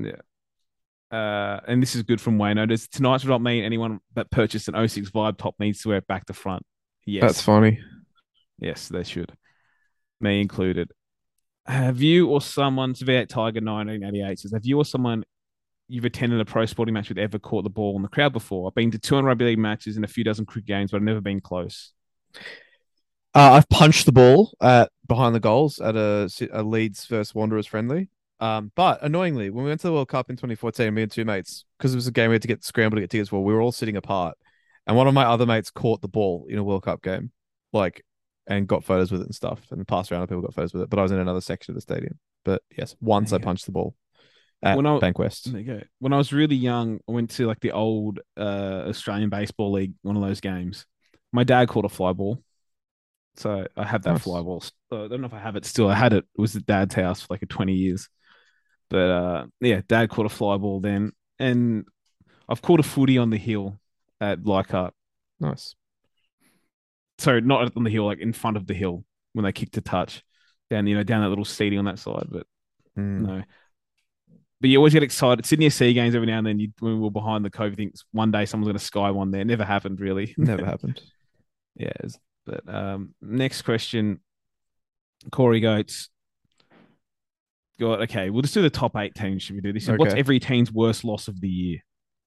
Speaker 3: Yeah. Uh, and this is good from Wayno. Does tonight not mean anyone that purchased an 06 Vibe top needs to wear it back to front? Yes.
Speaker 2: That's funny.
Speaker 3: Yes, they should. Me included. Have you or someone, V8 Tiger 1988 says, have you or someone you've attended a pro sporting match with ever caught the ball in the crowd before? I've been to 200 rugby league matches and a few dozen cricket games, but I've never been close.
Speaker 2: Uh, I've punched the ball at behind the goals at a, a Leeds first Wanderers friendly. Um, but annoyingly, when we went to the World Cup in 2014, me and two mates, because it was a game we had to get scrambled to get tickets for, we were all sitting apart. And one of my other mates caught the ball in a World Cup game, like, and got photos with it and stuff, and passed around and people got photos with it. But I was in another section of the stadium. But yes, once I punched the ball at
Speaker 3: When I-
Speaker 2: Bankwest.
Speaker 3: There you go. When I was really young, I went to like the old uh, Australian Baseball League, one of those games. My dad caught a fly ball. So I have that
Speaker 2: Nice.
Speaker 3: fly ball. Uh, I don't know if I have it still. I had it. It was at dad's house for like 20 years. But uh, yeah, dad caught a fly ball then. And I've caught a footy on the hill at Leichhardt.
Speaker 2: Nice.
Speaker 3: So not on the hill, like in front of the hill when they kicked a touch down, you know, down that little seating on that side. But
Speaker 2: Mm.
Speaker 3: no. But you always get excited. Sydney FC games every now and then. You, when we were behind the COVID, thinks one day someone's going to sky one there. Never happened, really. *laughs*
Speaker 2: Never happened. *laughs*
Speaker 3: yeah. But um, next question, Corey Goats. Got okay. We'll just do the top eight teams. Should we do this? And What's every team's worst loss of the year?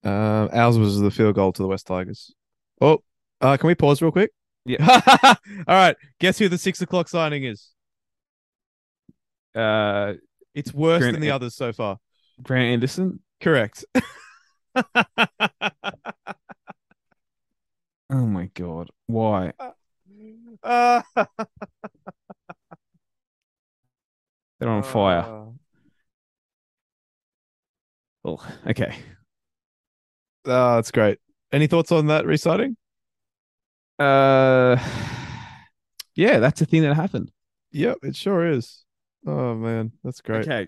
Speaker 2: Um, ours was the field goal to the West Tigers. Oh, uh, can we pause real quick?
Speaker 3: Yeah. *laughs*
Speaker 2: All right. Guess who the six o'clock signing is?
Speaker 3: Uh,
Speaker 2: It's worse
Speaker 3: Grant
Speaker 2: than the
Speaker 3: An-
Speaker 2: others so far.
Speaker 3: Grant Anderson.
Speaker 2: Correct. *laughs*
Speaker 3: Oh my god, why? *laughs*
Speaker 2: Uh,
Speaker 3: They're on fire.
Speaker 2: uh,
Speaker 3: Oh, okay.
Speaker 2: Oh, that's great. Any thoughts on that reciting?
Speaker 3: Uh, yeah, that's a thing that happened.
Speaker 2: Yep, it sure is. Oh man, that's great.
Speaker 3: Okay,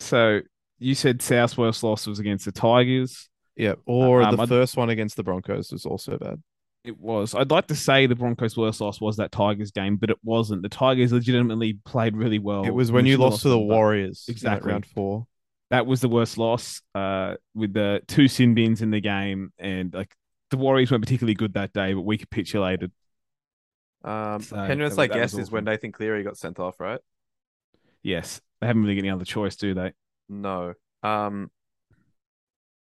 Speaker 3: so you said South's worst loss was against the Tigers.
Speaker 2: Yep. Or
Speaker 3: Um,
Speaker 2: the
Speaker 3: I'd-
Speaker 2: first one against the Broncos was also bad.
Speaker 3: It was. I'd like to say the Broncos' worst loss was that Tigers game, but it wasn't. The Tigers legitimately played really well.
Speaker 2: it was when you
Speaker 3: should've
Speaker 2: lost to the Warriors
Speaker 3: Exactly.
Speaker 2: round four.
Speaker 3: That was the worst loss. Uh, with the two sin bins in the game, and like the Warriors weren't particularly good that day, but we capitulated.
Speaker 2: Um,
Speaker 3: So,
Speaker 2: Penrith,
Speaker 3: that-
Speaker 2: I guess, is when
Speaker 3: awful.
Speaker 2: Nathan Cleary got sent off, right?
Speaker 3: Yes, they haven't really got any other choice, do they?
Speaker 2: No. Um,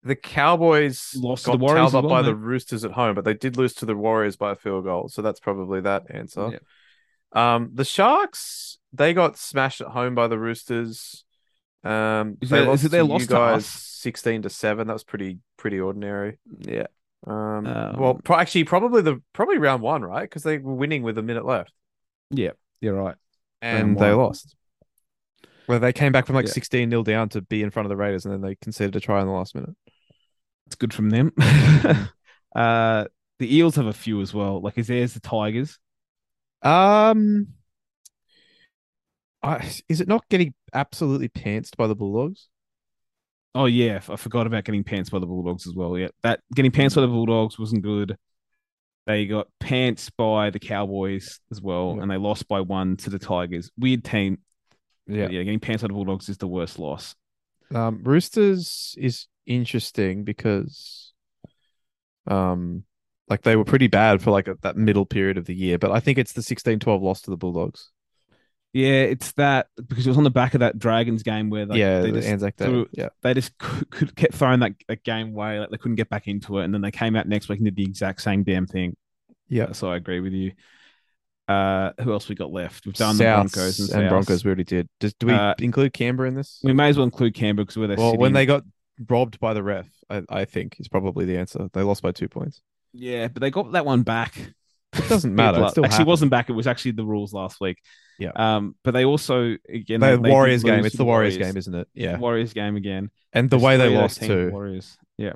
Speaker 2: the Cowboys
Speaker 3: Lost to
Speaker 2: got
Speaker 3: the Warriors well,
Speaker 2: by the. Roosters at home, but they did lose to the Warriors by a field goal, so that's probably that answer.
Speaker 3: Yeah.
Speaker 2: Um, the Sharks they got smashed at home by the Roosters. Um,
Speaker 3: Is
Speaker 2: they
Speaker 3: it- is
Speaker 2: lost
Speaker 3: it their
Speaker 2: to
Speaker 3: loss
Speaker 2: you guys
Speaker 3: us?
Speaker 2: sixteen to seven. That was pretty pretty ordinary.
Speaker 3: Yeah.
Speaker 2: Um,
Speaker 3: Um,
Speaker 2: well, pro- actually, probably the probably round one, right? Because they were winning with a minute left,
Speaker 3: Yeah, you're right.
Speaker 2: and they lost. Well, they came back from like
Speaker 3: Yeah.
Speaker 2: sixteen 0 down to be in front of the Raiders, and then they conceded a try in the last minute.
Speaker 3: It's good from them. *laughs* uh, the Eels have a few as well. Like, is there's the Tigers?
Speaker 2: Um, I, is it not getting absolutely pantsed by the Bulldogs?
Speaker 3: Oh yeah, I forgot about getting pants by the Bulldogs as well. Yeah, that getting pants by the Bulldogs wasn't good. They got pants by the Cowboys as well,
Speaker 2: Yeah.
Speaker 3: and they lost by one to the Tigers. Weird team.
Speaker 2: Yeah.
Speaker 3: But yeah, getting pants by the Bulldogs is the worst loss.
Speaker 2: Um, Roosters is interesting because, um, like they were pretty bad for like a, that middle period of the year, but I think it's the 16-12 loss to the Bulldogs.
Speaker 3: Yeah, it's that because it was on the back of that Dragons game where like,
Speaker 2: yeah,
Speaker 3: they
Speaker 2: the
Speaker 3: just
Speaker 2: Anzac Day.
Speaker 3: threw-
Speaker 2: Yeah,
Speaker 3: they just could, could kept throwing that, that game away. Like they couldn't get back into it, and then they came out next week and did the exact same damn thing.
Speaker 2: yeah.
Speaker 3: So I agree with you. Uh, who else we got left? We've done
Speaker 2: Souths
Speaker 3: the Broncos and,
Speaker 2: and Broncos. We already did. Does, do we
Speaker 3: Uh,
Speaker 2: include Canberra in this?
Speaker 3: We may as well include Canberra because we're there.
Speaker 2: Well, when they got robbed by the ref, I, I think is probably the answer. They lost by two points.
Speaker 3: yeah, but they got that one back.
Speaker 2: It doesn't *laughs* matter. It
Speaker 3: Actually,
Speaker 2: happened.
Speaker 3: wasn't back. It was actually the rules last week.
Speaker 2: Yeah.
Speaker 3: Um, but they also again
Speaker 2: The
Speaker 3: they, they
Speaker 2: Warriors game. It's the Warriors game, isn't it? Yeah.
Speaker 3: Warriors game again.
Speaker 2: And the
Speaker 3: There's
Speaker 2: way they
Speaker 3: three of those
Speaker 2: lost too.
Speaker 3: Warriors. Yeah,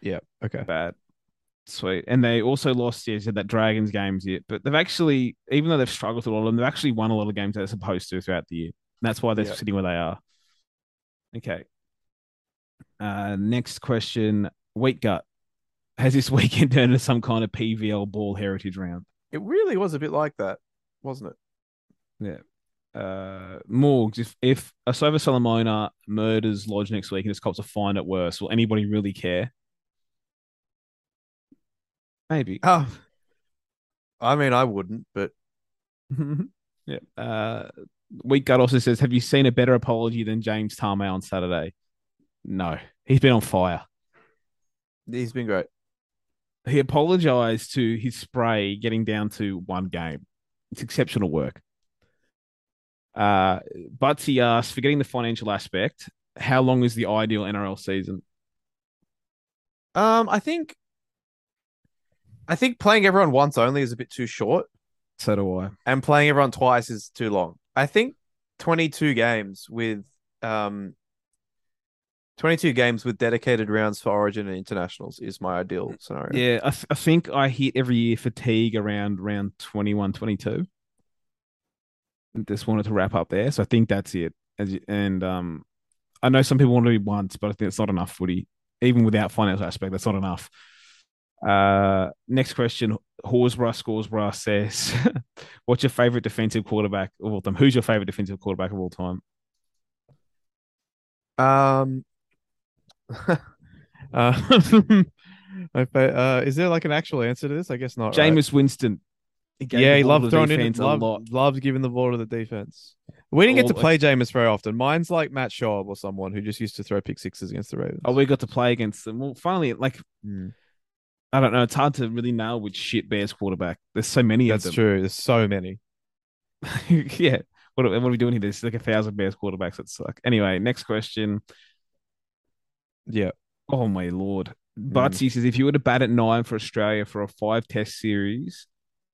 Speaker 2: Yeah. Okay.
Speaker 3: bad. Sweet. And they also lost, yeah, that Dragons games yet. But they've actually, even though they've struggled with a lot of them, they've actually won a lot of games they're supposed to throughout the year. And that's why they're
Speaker 2: Yeah.
Speaker 3: sitting where they are. Okay. Uh, next question. Weak gut. Has this *laughs* weekend turned into some kind of PVL ball heritage round?
Speaker 2: It really was a bit like that, wasn't it?
Speaker 3: Yeah uh, Morgs, if, if a Asova Solomona murders Lodge next week and his cops are fine at worst, will anybody really care? Maybe.
Speaker 2: Oh, I mean, I wouldn't, but *laughs*
Speaker 3: yeah. Uh, Weak Gut also says, Have you seen a better apology than James Tamou on Saturday? No. He's been on fire.
Speaker 2: he's been great.
Speaker 3: He apologized to his spray getting down to one game. It's exceptional work. Uh, Butsy asked, forgetting the financial aspect, how long is the ideal NRL season?
Speaker 2: Um, I think, I think playing everyone once only is a bit too short,
Speaker 3: So do I.
Speaker 2: and playing everyone twice is too long. I think twenty-two games with um. 22 games with dedicated rounds for Origin and Internationals is my ideal scenario.
Speaker 3: Yeah, I, th- I think I hit every year fatigue around round 21, 22. Just wanted to wrap up there. So I think that's it. As you, and um, I know some people want to do once, but I think it's not enough footy. Even without financial aspect, that's not enough. Uh, next question. Horsburgh Scoresburgh says, *laughs* What's your favorite defensive quarterback of all time? Who's your favorite defensive quarterback of all time?
Speaker 2: Um, *laughs* *laughs* uh, uh, is there like an actual answer to this? I guess not. right?
Speaker 3: Jameis Winston. He
Speaker 2: yeah, he loved throwing in. Loved,
Speaker 3: lot.
Speaker 2: loves giving the ball to the defense. We didn't get to play Jameis very often. Mine's like Matt Schaub or someone who just used to throw pick sixes against the Ravens.
Speaker 3: Oh, we got to play against them. Well, finally, like
Speaker 2: Mm.
Speaker 3: I don't know. It's hard to really nail which shit Bears quarterback. There's so many
Speaker 2: That's true. There's so many. *laughs*
Speaker 3: yeah. What are, what are we doing here? There's like a thousand Bears quarterbacks that suck. Anyway, next question.
Speaker 2: Yeah.
Speaker 3: Oh my lord. Butsy mm. says if you were to bat at nine for Australia for a five test series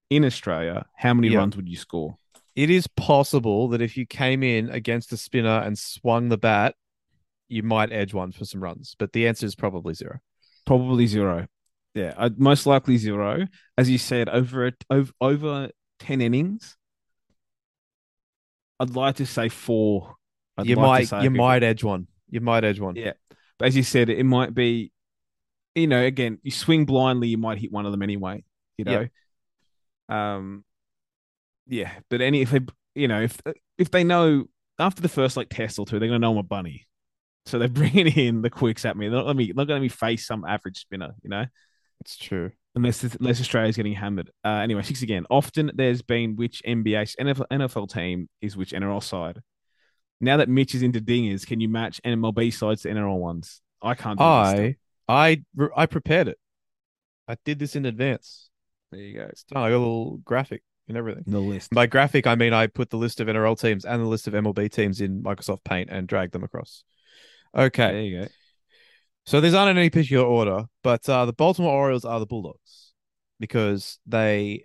Speaker 3: in Australia, how many
Speaker 2: Yeah.
Speaker 3: runs would you score?
Speaker 2: It is possible that if you came in against a spinner and swung the bat, you might edge one for some runs, but the answer is probably zero.
Speaker 3: Probably zero. Yeah, I'd most likely zero. As you said, over a, over over ten innings, I'd like to say four. I'd
Speaker 2: you
Speaker 3: like
Speaker 2: might
Speaker 3: say
Speaker 2: you might edge one. You might edge one.
Speaker 3: Yeah. But as you said, it might be, you know, again, you swing blindly, you might hit one of them anyway. You know, um, yeah. But any if they, you know, if if they know after the first like test or two, they're gonna know I'm a bunny, so they're *laughs* bringing in the quicks at me. They're not let me, not gonna let me face some average spinner. You know,
Speaker 2: It's true.
Speaker 3: unless unless Australia's getting hammered. Uh, anyway, six again. Often there's been which NBA NFL, NFL team is which NRL side. Now that Mitch is into dingers, can you match MLB sides to NRL ones? I can't. Do this still.
Speaker 2: I I I prepared it. I did this in advance.
Speaker 3: There you go.
Speaker 2: It's done. I got a little graphic and everything.
Speaker 3: The list.
Speaker 2: By graphic, I mean I put the list of NRL teams and the list of MLB teams in Microsoft Paint and dragged them across. Okay.
Speaker 3: There you go.
Speaker 2: So these aren't in any particular order, but uh, the Baltimore Orioles are the Bulldogs because they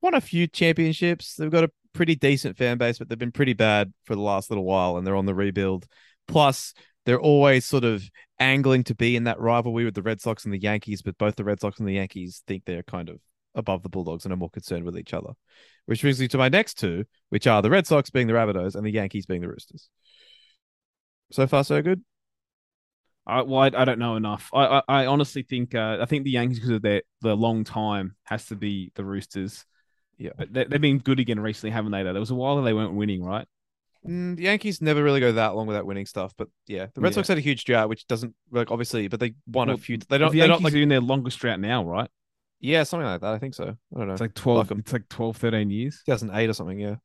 Speaker 2: won a few championships. They've got a pretty decent fan base, but they've been pretty bad for the last little while, and they're on the rebuild. Plus, they're always sort of angling to be in that rivalry with the Red Sox and the Yankees, but both the Red Sox and the Yankees think they're kind of above the Bulldogs and are more concerned with each other. Which brings me to my next two, which are the Red Sox being the Rabbitohs and the Yankees being the Roosters. So far, so good.
Speaker 3: I, well, I, I don't know enough. I, I, I honestly think uh, I think the Yankees because of their the long time has to be the Roosters.
Speaker 2: Yeah.
Speaker 3: But they, they've been good again recently, haven't they? Though there was a while they weren't winning, right?
Speaker 2: Mm, the Yankees never really go that long without winning stuff, but yeah, the Red
Speaker 3: Yeah.
Speaker 2: Sox had a huge drought, which doesn't like obviously, but they won a few. They don't.
Speaker 3: the
Speaker 2: They're
Speaker 3: Yankees
Speaker 2: not like
Speaker 3: are in their longest drought now, right?
Speaker 2: yeah, something like that. I think so. I don't know.
Speaker 3: It's like 12,
Speaker 2: Like
Speaker 3: it's like 12, 13 years.
Speaker 2: 2008 or something. Yeah.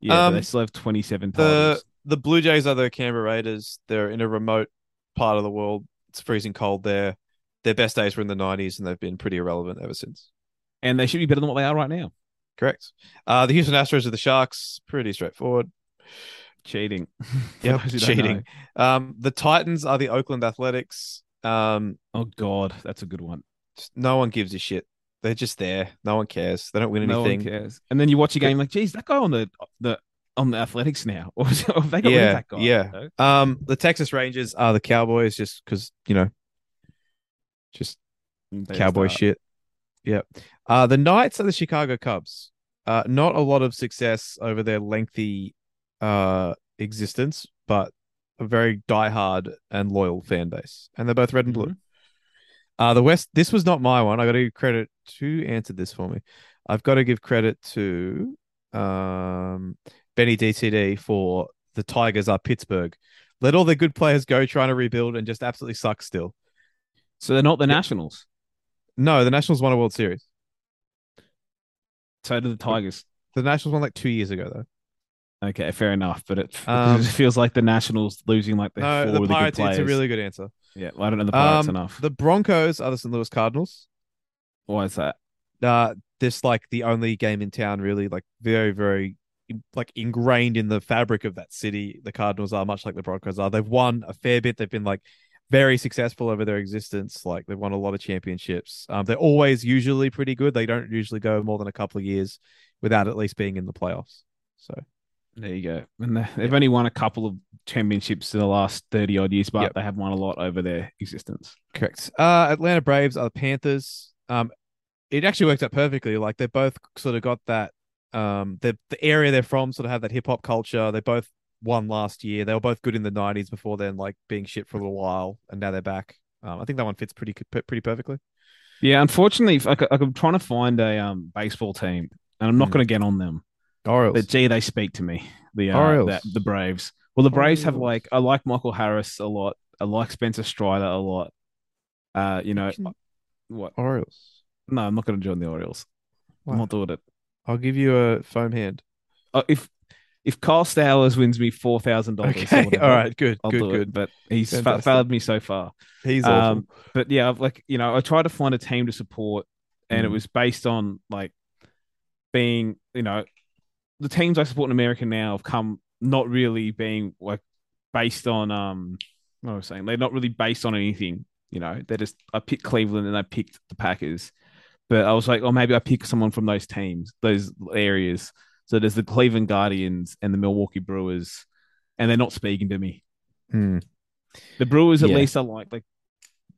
Speaker 3: Yeah,
Speaker 2: Um,
Speaker 3: they still have 27
Speaker 2: The
Speaker 3: titles.
Speaker 2: the Blue Jays are the Canberra Raiders. They're in a remote part of the world. It's freezing cold there. Their best days were in the 90s, and they've been pretty irrelevant ever since.
Speaker 3: And they should be better than what they are right now.
Speaker 2: Correct. Uh, the Houston Astros are the Sharks. Pretty straightforward.
Speaker 3: Cheating. *laughs* For
Speaker 2: Yep,
Speaker 3: those who don't
Speaker 2: cheating. Um, the Titans are the Oakland Athletics. Um.
Speaker 3: Oh, God. That's a good one.
Speaker 2: no one gives a shit. They're just there. No one cares. They don't win
Speaker 3: No one
Speaker 2: anything.
Speaker 3: cares. And then you watch a game like, geez, that guy on the the on the Athletics now. *laughs* Or is- or have they got rid of
Speaker 2: Yeah,
Speaker 3: that guy?
Speaker 2: yeah.
Speaker 3: you know?
Speaker 2: Um, the Texas Rangers are the Cowboys, just because you know, just
Speaker 3: There's
Speaker 2: cowboy
Speaker 3: that.
Speaker 2: shit. Yep. Uh, the Knights are the Chicago Cubs. Uh, not a lot of success over their lengthy uh existence, but a very diehard and loyal fan base, and they're both red and blue.
Speaker 3: Mhm.
Speaker 2: Uh, the West. This was not my one. I got to give credit to answered this for me. I've got to give credit to um Benny DTD for the Tigers are Pittsburgh. Let all their good players go, trying to rebuild, and just absolutely suck still.
Speaker 3: So they're not the
Speaker 2: Yeah.
Speaker 3: Nationals.
Speaker 2: No, the Nationals won a World Series.
Speaker 3: So did the Tigers.
Speaker 2: The Nationals won like two years ago, though.
Speaker 3: Okay, fair enough. But it, *laughs*
Speaker 2: Um,
Speaker 3: it feels like the Nationals losing like their
Speaker 2: No,
Speaker 3: four
Speaker 2: the
Speaker 3: really
Speaker 2: Pirates. It's a really good answer.
Speaker 3: yeah. Well, I don't know the Pirates
Speaker 2: Um,
Speaker 3: enough.
Speaker 2: The Broncos are the St. Louis Cardinals.
Speaker 3: Why is that?
Speaker 2: Uh, this like the only game in town, really, like very, very like ingrained in the fabric of that city. The Cardinals are much like the Broncos are. They've won a fair bit. They've been like very successful over their existence. Like they've won a lot of championships. Um, they're always usually pretty good. They don't usually go more than a couple of years without at least being in the playoffs. So
Speaker 3: There you go. And they- they've only won a couple of championships in the last thirty odd years, but
Speaker 2: Yep.
Speaker 3: they have won a lot over their existence.
Speaker 2: Correct. Uh, Atlanta Braves are the Panthers. Um, it actually worked out perfectly. Like they both sort of got that. Um, the the area they're from sort of have that hip hop culture. They both won last year. They were both good in the '90s before then, like being shit for a little while, and now they're back. Um, I think that one fits pretty pretty perfectly.
Speaker 3: Yeah, unfortunately, like I'm trying to find a um baseball team, and I'm not
Speaker 2: Hmm.
Speaker 3: going to get on them.
Speaker 2: Orioles.
Speaker 3: But gee, they speak to me. The uh,
Speaker 2: Orioles.
Speaker 3: the, Braves. Well, the Braves have like I like Michael Harris a lot. I like Spencer Strider a lot. Uh, you know
Speaker 2: can-
Speaker 3: what?
Speaker 2: Orioles.
Speaker 3: No, I'm not going to join the Orioles. I'm not doing it.
Speaker 2: I'll give you a foam hand.
Speaker 3: Uh, if if Kyle Stowers wins me four thousand dollars,
Speaker 2: Okay. *laughs* All right. Good.
Speaker 3: I'll
Speaker 2: good. Good.
Speaker 3: it. But he's fa- failed me so far.
Speaker 2: He's awful.
Speaker 3: Um, but yeah, I've like you know, I tried to find a team to support, and it
Speaker 2: Mm.
Speaker 3: was based on like being you know, the teams I support in America now have come not really being like based on um what I was saying? They're not really based on anything. You know, they just I picked Cleveland and I picked the Packers, but I was like, oh, maybe I pick someone from those teams, those areas. So there's the Cleveland Guardians and the Milwaukee Brewers, and they're not speaking to me.
Speaker 2: Hmm.
Speaker 3: The Brewers, at
Speaker 2: Yeah.
Speaker 3: least, are like. Like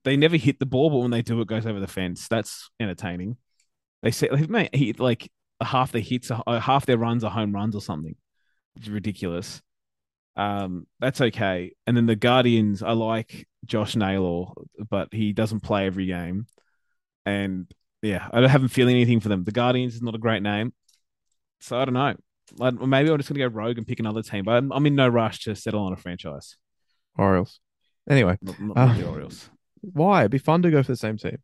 Speaker 3: they never hit the ball, but when they do, it goes over the fence. That's entertaining. They say, like, mate, he, like half their hits, are, uh, half their runs are home runs or something. It's ridiculous. Um, that's okay. And then the Guardians, I like Josh Naylor, but he doesn't play every game. And yeah, I don't haven't feeling anything for them. The Guardians is not a great name, so I don't know. Like, maybe I'm just gonna go rogue and pick another team, but I'm, I'm in no rush to settle on a franchise.
Speaker 2: Orioles. Anyway,
Speaker 3: Not, not,
Speaker 2: Uh,
Speaker 3: the Orioles.
Speaker 2: why? It'd be fun to go for the same team.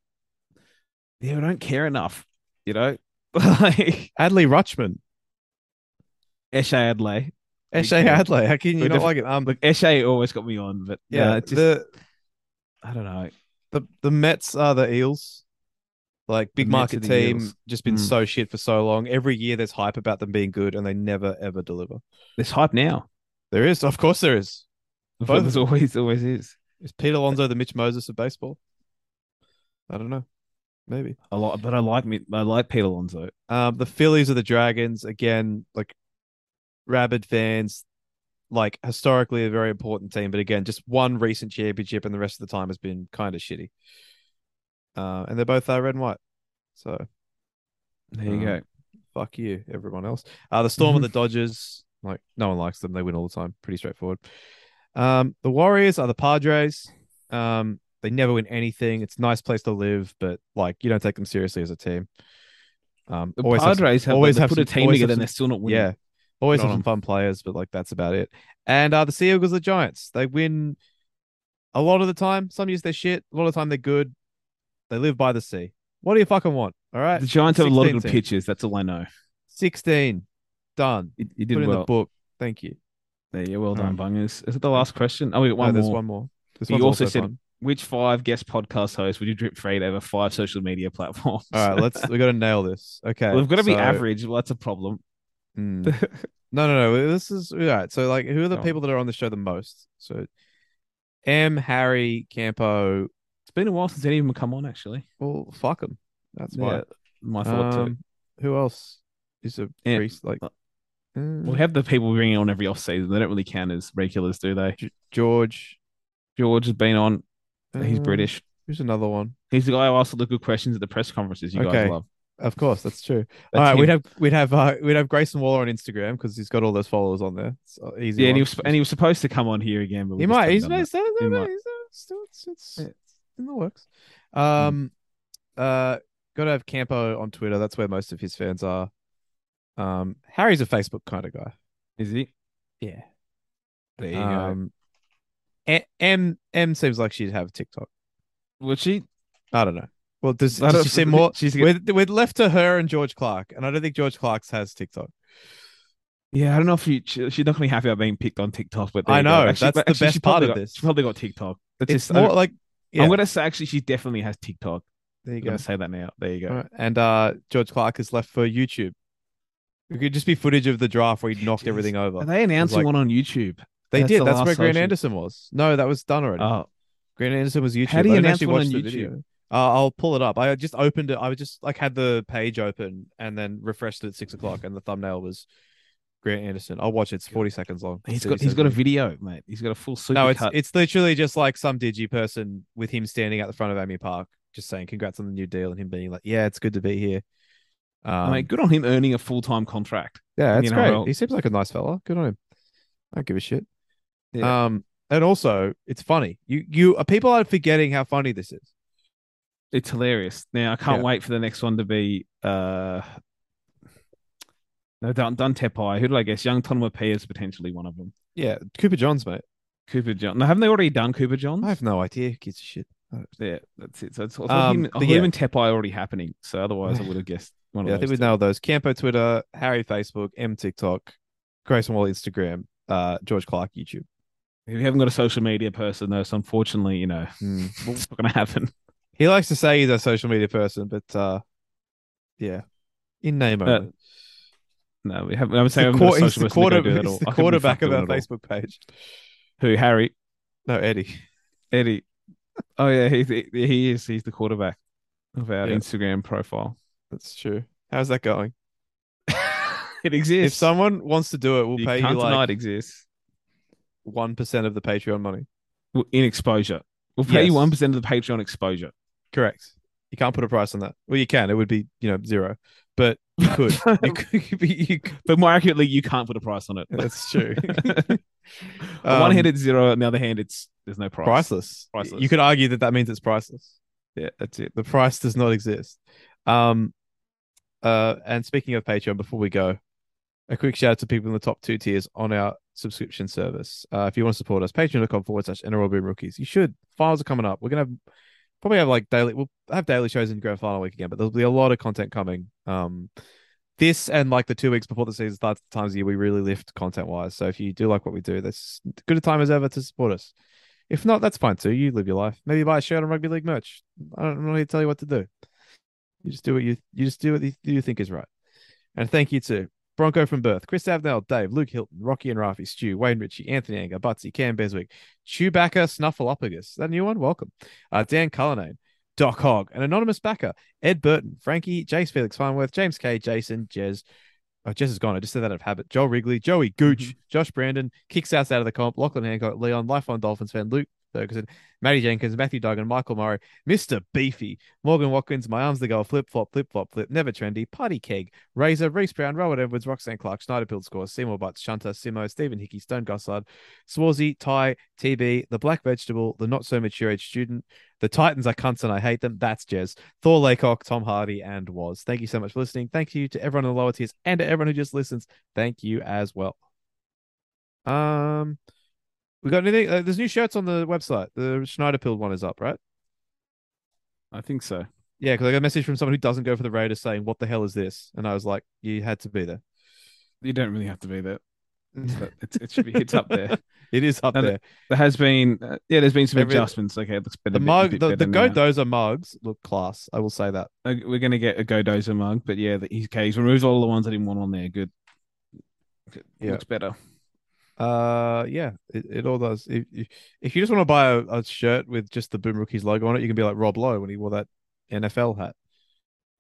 Speaker 3: Yeah, I don't care enough. You know, *laughs* like
Speaker 2: Adley Rutschman,
Speaker 3: Eshe Adley.
Speaker 2: Eshe. Adley. How can you not like it? Um,
Speaker 3: Look, Eshe always got me on, but
Speaker 2: yeah,
Speaker 3: yeah, just
Speaker 2: the
Speaker 3: I don't know.
Speaker 2: the the Mets are the Eels. Like big market team,
Speaker 3: Eels.
Speaker 2: just been
Speaker 3: Mm.
Speaker 2: so shit for so long. Every year there's hype about them being good, and they never ever deliver.
Speaker 3: There's hype now.
Speaker 2: There is, of course, there is. Both
Speaker 3: there's always always is.
Speaker 2: Is Pete Alonso the Mitch Moses of baseball? I don't know. Maybe.
Speaker 3: A lot, but I like me. I like Pete Alonso.
Speaker 2: Um, the Phillies are the Dragons again. Like rabid fans, like historically a very important team, but again, just one recent championship, and the rest of the time has been kind of shitty. Uh, and they're both uh, red and white. So
Speaker 3: There you
Speaker 2: Um,
Speaker 3: go.
Speaker 2: fuck you, everyone else. Uh, the Storm and the *laughs* Dodgers, like no one likes them. They win all the time. Pretty straightforward. Um, the Warriors are the Padres. Um, they never win anything. It's a nice place to live, but like you don't take them seriously as a team. Um,
Speaker 3: The
Speaker 2: always have some-
Speaker 3: Padres have,
Speaker 2: always have
Speaker 3: put a team together and they're still not winning.
Speaker 2: yeah, always have some fun players, but like that's about it. And uh, the Sea Eagles, the Giants, they win a lot of the time. Some years they're shit. A lot of the time they're good. They live by the sea. What do you fucking want? All right,
Speaker 3: The Giants have a lot of
Speaker 2: 16
Speaker 3: good
Speaker 2: teams.
Speaker 3: pitches. That's all I know.
Speaker 2: sixteen, done.
Speaker 3: You, you
Speaker 2: Put
Speaker 3: did
Speaker 2: in the
Speaker 3: well.
Speaker 2: book. Thank you.
Speaker 3: There, yeah, well done,
Speaker 2: Um,
Speaker 3: bungers. Is it the last question? Oh, we got
Speaker 2: No,
Speaker 3: one
Speaker 2: there's one more. This
Speaker 3: You also said-
Speaker 2: fun.
Speaker 3: Which five guest podcast hosts would you drip feed over five social media platforms?
Speaker 2: All right, let's. We got to nail this. *laughs* Okay,
Speaker 3: well, we've got to be average. Well, that's a problem.
Speaker 2: Hmm. *laughs* No, no, no. This is all right. So, like, who are the people that are on the show the most? So, M, Harry, Campo.
Speaker 3: It's been a while since any of them come on. Actually,
Speaker 2: Well, fuck them. That's why.
Speaker 3: yeah, my thought too.
Speaker 2: Um, who else is a
Speaker 3: Yeah.
Speaker 2: priest? Like,
Speaker 3: Uh,
Speaker 2: uh,
Speaker 3: We have the people bringing on every off season. They don't really count as regulars, do they?
Speaker 2: G- George.
Speaker 3: George has been on. He's
Speaker 2: um,
Speaker 3: British.
Speaker 2: Who's another one?
Speaker 3: He's the guy who asks all the good questions at the press conferences. You
Speaker 2: Okay.
Speaker 3: guys love.
Speaker 2: Of course, that's true.
Speaker 3: That's
Speaker 2: all right, we'd have we'd have uh, we'd have Grayson Waller on Instagram because he's got all those followers on there. It's uh, easy.
Speaker 3: Yeah, and he was and he was supposed to come on here again, but
Speaker 2: He might. He's,
Speaker 3: done that.
Speaker 2: he's, he's,
Speaker 3: He might.
Speaker 2: he's, still it's, it's, it's in the works. Um, uh, got to have Campo on Twitter. That's where most of his fans are. Um, Harry's a Facebook kind of guy.
Speaker 3: Is he?
Speaker 2: Yeah.
Speaker 3: There you go.
Speaker 2: Um, A- M M seems like she'd have TikTok.
Speaker 3: Would she?
Speaker 2: I don't know. Well, does, does she seem more?
Speaker 3: She's
Speaker 2: We're, we're left to her and George Clark, and I don't think George Clark's has TikTok.
Speaker 3: Yeah, I don't know if she, she she's not gonna be happy about being picked on TikTok, but
Speaker 2: I know,
Speaker 3: Actually,
Speaker 2: that's
Speaker 3: but
Speaker 2: the best part of this.
Speaker 3: She probably got TikTok. That's
Speaker 2: It's
Speaker 3: just,
Speaker 2: more like yeah.
Speaker 3: I'm gonna say actually she definitely has TikTok.
Speaker 2: there you
Speaker 3: I'm
Speaker 2: go.
Speaker 3: gonna say that now. There you go.
Speaker 2: Right. And uh, George Clark is left for YouTube. It could just be footage of the draft where he knocked
Speaker 3: Jeez.
Speaker 2: everything over.
Speaker 3: Are they announcing
Speaker 2: like-
Speaker 3: one on YouTube?
Speaker 2: They
Speaker 3: That's
Speaker 2: did.
Speaker 3: the
Speaker 2: That's where Grant Anderson was. No, that was done already.
Speaker 3: Oh,
Speaker 2: Grant Anderson was YouTube.
Speaker 3: How do you announce one on YouTube?
Speaker 2: Uh, I'll pull it up. I just opened it. I was just like had the page open and then refreshed it at six o'clock, and the thumbnail was Grant Anderson. I'll watch it. It's forty seconds long.
Speaker 3: he's got he's got a video, mate. He's got a full super
Speaker 2: No, it's
Speaker 3: cut.
Speaker 2: it's literally just like some digi person with him standing at the front of AAMI Park, just saying congrats on the new deal, and him being like, "Yeah, it's good to be here." Um,
Speaker 3: mate, good on him earning a full time contract.
Speaker 2: Yeah,
Speaker 3: that's
Speaker 2: great. He seems like a nice fella. Good on him. I don't give a shit.
Speaker 3: Yeah.
Speaker 2: Um, and also it's funny. You you uh, people are forgetting how funny this is.
Speaker 3: It's hilarious. Now I can't
Speaker 2: Yeah.
Speaker 3: wait for the next one to be uh no Dun Dun Tepai. Who did I guess? Young Tonumaipea is potentially one of them.
Speaker 2: Yeah, Cooper Johns, mate.
Speaker 3: Cooper John. No, haven't they already done Cooper Johns?
Speaker 2: I have no idea. Who gives a shit.
Speaker 3: Yeah, that's it. So it's, thought
Speaker 2: Um,
Speaker 3: him,
Speaker 2: yeah.
Speaker 3: him and Tepai already happening. So otherwise I *sighs* would have guessed one of those.
Speaker 2: Yeah, I think we nailed those. Campo Twitter, Harry Facebook, M TikTok, Grayson Wall Instagram, uh, George Clark YouTube.
Speaker 3: If you haven't got a social media person though, so unfortunately, you know,
Speaker 2: Hmm. *laughs*
Speaker 3: it's not gonna happen.
Speaker 2: He likes to say he's a social media person, but uh, yeah, in name only.
Speaker 3: No, we haven't. I would
Speaker 2: He's
Speaker 3: say
Speaker 2: the,
Speaker 3: I'm
Speaker 2: quar-
Speaker 3: not a
Speaker 2: he's the,
Speaker 3: person to go
Speaker 2: quarter-
Speaker 3: do that
Speaker 2: he's
Speaker 3: all.
Speaker 2: the
Speaker 3: I couldn't be
Speaker 2: quarterback of our. Facebook page.
Speaker 3: Who? Harry?
Speaker 2: No, Eddie.
Speaker 3: Eddie. Oh yeah, he's he is. He's the quarterback of our
Speaker 2: Yeah.
Speaker 3: Instagram profile.
Speaker 2: That's true. How's that going? *laughs*
Speaker 3: it exists.
Speaker 2: If someone wants to do it, we'll
Speaker 3: you
Speaker 2: pay you like
Speaker 3: it exists.
Speaker 2: one percent of the Patreon money.
Speaker 3: Well, In exposure, We'll pay you one percent of the Patreon exposure.
Speaker 2: Correct. You can't put a price on that. Well, you can. It would be, you know, zero. But you could. you *laughs* could, *laughs* you could
Speaker 3: But more accurately, you can't put a price on it.
Speaker 2: that's true. *laughs*
Speaker 3: on one hand,
Speaker 2: Um,
Speaker 3: it's zero. On the other hand, it's there's no price.
Speaker 2: priceless.
Speaker 3: Priceless.
Speaker 2: You could argue that that means it's priceless.
Speaker 3: Yeah, that's it.
Speaker 2: The price does not exist. Um, uh, and speaking of Patreon, before we go, a quick shout out to people in the top two tiers on our subscription service. Uh, if you want to support us, patreon.com forward slash NRL Boom Rookies. You should. Files are coming up. We're gonna have probably have like daily. We'll have daily shows in grand final week again, but there'll be a lot of content coming. Um, this and like the two weeks before the season starts, the times of year we really lift content wise. So if you do like what we do, that's good a time as ever to support us. If not, that's fine too. You live your life. Maybe buy a shirt on rugby league merch. I don't to tell you what to do. You just do what you you just do what you, you think is right. And thank you to Bronco from Birth, Chris Avnell, Dave, Luke Hilton, Rocky and Rafi, Stu, Wayne Ritchie, Anthony Anger, Butsy, Cam Beswick, Chewbacca, Snuffleupagus. That new one? Welcome. Uh, Dan Cullinane, Doc Hogg, an anonymous backer, Ed Burton, Frankie, Jace Felix Farnworth, James K, Jason, Jez. Oh, Jez is gone. I just said that out of habit. Joel Wrigley, Joey Gooch, Josh Brandon, Kicks Outs out of the comp, Lachlan Hancock, Leon, Lifeline Dolphins fan, Luke Ferguson, Matty Jenkins, Matthew Duggan, Michael Murray, Mr. Beefy, Morgan Watkins, My Arms the Goal, Flip Flop, Flip Flop, Flip, Never Trendy, Party Keg, Razor, Reese Brown, Robert Edwards, Roxanne Clark, Schneider Pill Scores, Seymour Butts, Shunter, Simo, Stephen Hickey, Stone Gossard, Swarzy, Ty, TB, The Black Vegetable, The Not So Mature Age Student, The Titans are cunts and I hate them. That's Jez, Thor Laycock, Tom Hardy, and Was. Thank you so much for listening. Thank you to everyone in the lower tiers and to everyone who just listens. Thank you as well. Um, we got anything? Uh, there's new shirts on the website. The Schneider Pill one is up, right?
Speaker 3: I think so.
Speaker 2: Yeah, because I got a message from someone who doesn't go for the Raiders saying, "What the hell is this?" And I was like, "You had to be there.
Speaker 3: You don't really have to be there. It's, *laughs* it should be. It's up there. *laughs*
Speaker 2: it is up
Speaker 3: And
Speaker 2: there."
Speaker 3: There has been, uh, yeah, there's been some
Speaker 2: Every-
Speaker 3: adjustments. Okay, it looks better.
Speaker 2: The mug,
Speaker 3: bit
Speaker 2: the, the Go. Dozer mugs look class. I will say that.
Speaker 3: Uh, We're gonna get a Go Dozer mug, but yeah, the, he's okay. He's removed all the ones I didn't want on there. Good. Good.
Speaker 2: Yeah.
Speaker 3: Looks better.
Speaker 2: Uh, yeah, it, it all does. If, if you just want to buy a, a shirt with just the Boom Rookies logo on it, you can be like Rob Lowe when he wore that NFL hat.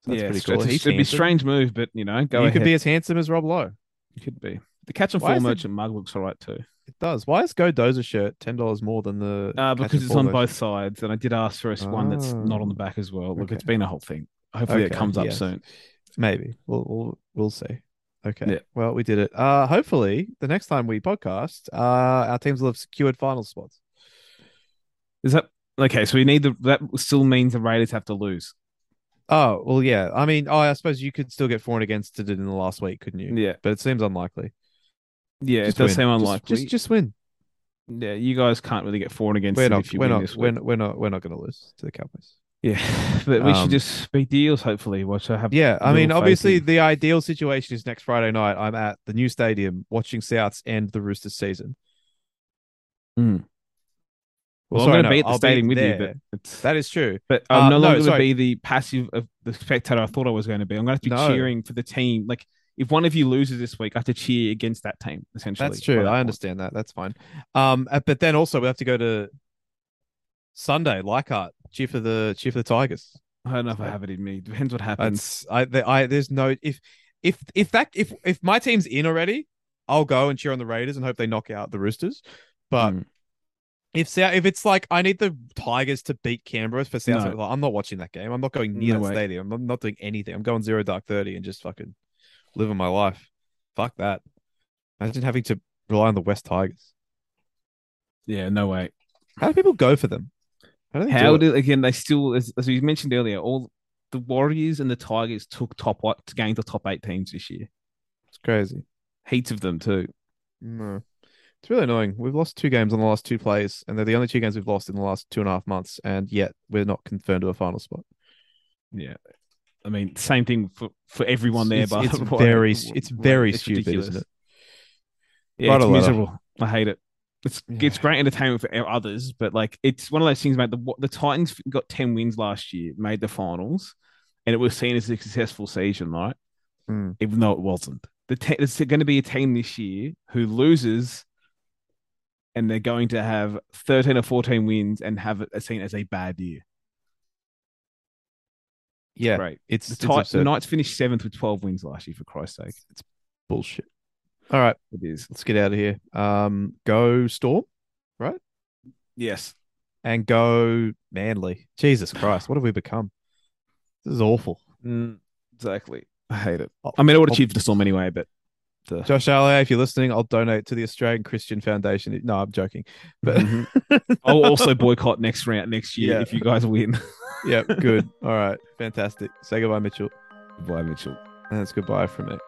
Speaker 2: So that's
Speaker 3: yeah,
Speaker 2: pretty cool.
Speaker 3: it's,
Speaker 2: He's
Speaker 3: it'd be a strange move, but you know, go
Speaker 2: you
Speaker 3: ahead.
Speaker 2: could be as handsome as Rob Lowe.
Speaker 3: You could be. The catch and fall merchant mug looks all right too.
Speaker 2: It does. Why is Go Dozer shirt ten dollars more than the?
Speaker 3: Uh, because it's on
Speaker 2: version?
Speaker 3: both sides, and I did ask for a one that's not on the
Speaker 2: Oh,
Speaker 3: back as well. Look,
Speaker 2: okay.
Speaker 3: it's been a whole thing. Hopefully, it comes up
Speaker 2: yes.
Speaker 3: soon.
Speaker 2: Maybe we'll we'll we'll see. Okay.
Speaker 3: Yeah.
Speaker 2: Well, we did it. Uh, hopefully the next time we podcast, uh, our teams will have secured final spots.
Speaker 3: Is that okay? So we need the that still means the Raiders have to lose.
Speaker 2: Oh well, yeah. I mean, oh, I suppose you could still get for and against it in the last week, couldn't you?
Speaker 3: Yeah,
Speaker 2: But it seems unlikely.
Speaker 3: yeah,
Speaker 2: Just
Speaker 3: it does
Speaker 2: win.
Speaker 3: seem unlikely.
Speaker 2: Just, just, win.
Speaker 3: yeah, you guys can't really get for and against
Speaker 2: We're
Speaker 3: it
Speaker 2: not.
Speaker 3: if you
Speaker 2: We're
Speaker 3: win
Speaker 2: not.
Speaker 3: this
Speaker 2: We're,
Speaker 3: week.
Speaker 2: we're not. We're not going to lose to the Cowboys.
Speaker 3: Yeah, *laughs* but we
Speaker 2: Um,
Speaker 3: should just the Eels. Hopefully, which I have.
Speaker 2: Yeah, I mean, obviously,
Speaker 3: in.
Speaker 2: the ideal situation is next Friday night. I'm at the new stadium watching Souths end the Roosters season.
Speaker 3: Mm. Well,
Speaker 2: sorry,
Speaker 3: I'm going
Speaker 2: no,
Speaker 3: to be at the
Speaker 2: I'll
Speaker 3: stadium with
Speaker 2: there.
Speaker 3: you, but
Speaker 2: That is true.
Speaker 3: But I'm
Speaker 2: Uh,
Speaker 3: no
Speaker 2: no,
Speaker 3: longer going to be the passive of the spectator I thought I was going to be. I'm going to have to be
Speaker 2: No.
Speaker 3: cheering for the team. Like if one of you loses this week, I have to cheer against that team. Essentially,
Speaker 2: That's true.
Speaker 3: that
Speaker 2: I
Speaker 3: point.
Speaker 2: understand that. That's fine. Um, uh, but then also we have to go to Sunday, Leichhardt, cheer for the cheer for the Tigers.
Speaker 3: I don't know if I have it in me. Depends what happens.
Speaker 2: I, the, I. There's no if if if that if if my team's in already, I'll go and cheer on the Raiders and hope they knock out the Roosters. But
Speaker 3: Mm.
Speaker 2: if if it's like I need the Tigers to beat Canberra for South,
Speaker 3: No.
Speaker 2: like, I'm not watching that game. I'm not going near
Speaker 3: No
Speaker 2: that
Speaker 3: way.
Speaker 2: stadium. I'm not doing anything. I'm going zero dark thirty and just fucking living my life. Fuck that. Imagine having to rely on the West Tigers.
Speaker 3: yeah, no way.
Speaker 2: How do people go for them? How do do
Speaker 3: again? They still, as, as we mentioned earlier, all the Warriors and the Tigers took top what gain the top eight teams this year.
Speaker 2: It's crazy.
Speaker 3: Heaps of them too.
Speaker 2: No. It's really annoying. We've lost two games on the last two plays, and they're the only two games we've lost in the last two and a half months, and yet we're not confirmed to a final spot.
Speaker 3: Yeah, I mean, same thing for for everyone there.
Speaker 2: It's,
Speaker 3: but
Speaker 2: it's *laughs* very, it's very stupid, isn't it?
Speaker 3: Yeah, it's miserable. I hate it. It's it's great entertainment for others, but like it's one of those things, mate. The the Titans got ten wins last year, made the finals, and it was seen as a successful season, right?
Speaker 2: Hmm.
Speaker 3: Even though it wasn't. The te- there's going to be a team this year who loses, and they're going to have thirteen or fourteen wins and have it seen as a bad year.
Speaker 2: Yeah,
Speaker 3: Great.
Speaker 2: it's,
Speaker 3: The,
Speaker 2: it's
Speaker 3: Tit- the. Knights finished seventh with twelve wins last year. For Christ's sake, it's
Speaker 2: bullshit. All right,
Speaker 3: it is.
Speaker 2: let's get out of here. Um, go Storm. Right?
Speaker 3: Yes.
Speaker 2: and go Manly. Jesus Christ, what have we become? This is awful.
Speaker 3: Mm, exactly. I hate it. I mean, I would have cheered for the Storm anyway, but the,
Speaker 2: Josh Aloiai, if you're listening, I'll donate to the Australian Christian Foundation. No, I'm joking. But
Speaker 3: Mhm. *laughs* I'll also boycott next round next year
Speaker 2: Yeah.
Speaker 3: if you guys win.
Speaker 2: yeah, good. *laughs* All right, fantastic. Say goodbye, Mitchell.
Speaker 3: Goodbye, Mitchell.
Speaker 2: And it's goodbye from me.